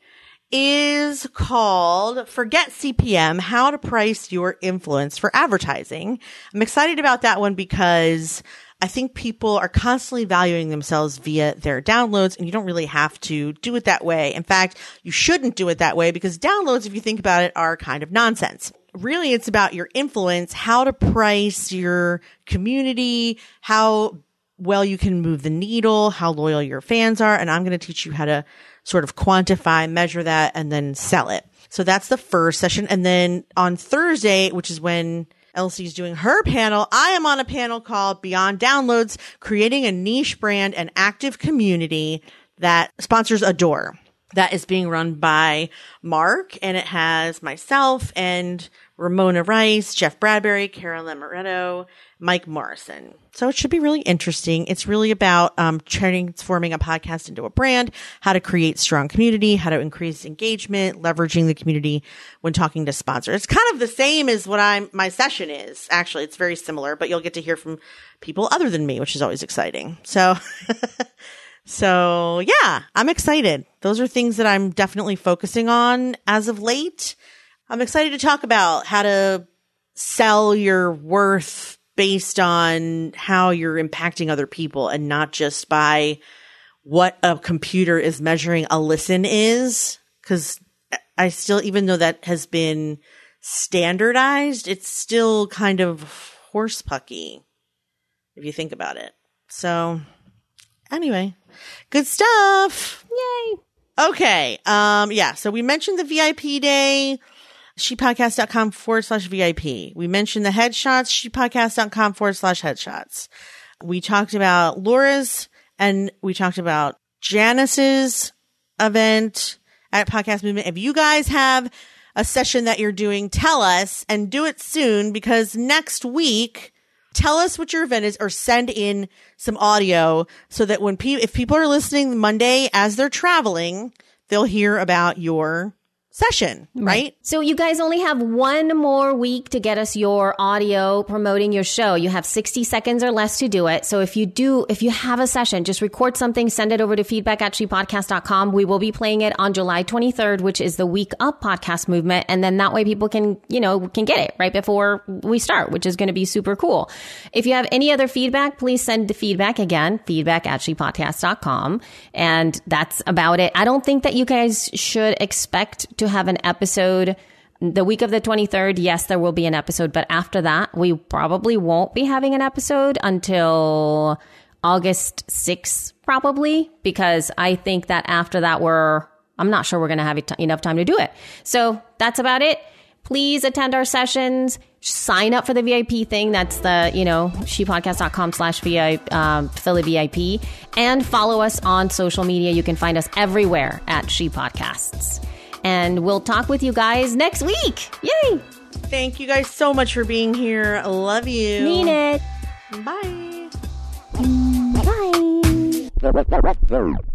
A: is called Forget CPM, How to Price Your Influence for Advertising. I'm excited about that one because I think people are constantly valuing themselves via their downloads and you don't really have to do it that way. In fact, you shouldn't do it that way because downloads, if you think about it, are kind of nonsense. Really, it's about your influence, how to price your community, how well you can move the needle, how loyal your fans are. And I'm going to teach you how to sort of quantify, measure that, and then sell it. So that's the first session. And then on Thursday, which is when Elsie's doing her panel, I am on a panel called Beyond Downloads, creating a niche brand and active community that sponsors Adore. That is being run by Mark and it has myself and Ramona Rice, Jeff Bradbury, Carol Lamaretto, Mike Morrison. So it should be really interesting. It's really about um, transforming a podcast into a brand, how to create strong community, how to increase engagement, leveraging the community when talking to sponsors. It's kind of the same as what I'm my session is. Actually, it's very similar, but you'll get to hear from people other than me, which is always exciting. So. [laughs] So yeah, I'm excited. Those are things that I'm definitely focusing on as of late. I'm excited to talk about how to sell your worth based on how you're impacting other people and not just by what a computer is measuring a listen is. Cause I still, even though that has been standardized, it's still kind of horse pucky if you think about it. So anyway, good stuff.
B: Yay.
A: Okay. Um, yeah. So we mentioned the VIP day, shepodcast.com forward slash VIP. We mentioned the headshots, shepodcast.com forward slash headshots. We talked about Laura's and we talked about Janice's event at Podcast Movement. If you guys have a session that you're doing, tell us and do it soon because next week, tell us what your event is or send in some audio so that when people, if people are listening Monday as they're traveling, they'll hear about your session, right?
B: So you guys only have one more week to get us your audio promoting your show. You have 60 seconds or less to do it. So if you do, if you have a session, just record something, send it over to feedback at shepodcast.com. We will be playing it on July 23rd, which is the week up podcast movement. And then that way people can, you know, can get it right before we start, which is going to be super cool. If you have any other feedback, please send the feedback again, feedback at shepodcast.com. And that's about it. I don't think that you guys should expect to have an episode the week of the 23rd. Yes, there will be an episode, but after that, we probably won't be having an episode until August 6th, probably, because I think that after that, we're, I'm not sure we're going to have enough time to do it. So that's about it. Please attend our sessions. Sign up for the VIP thing. That's the, you know, shepodcast.com slash VIP, Philly uh, VIP. And follow us on social media. You can find us everywhere at She Podcasts. And we'll talk with you guys next week. Yay!
A: Thank you guys so much for being here. I love you.
B: Mean it.
A: Bye.
B: Bye.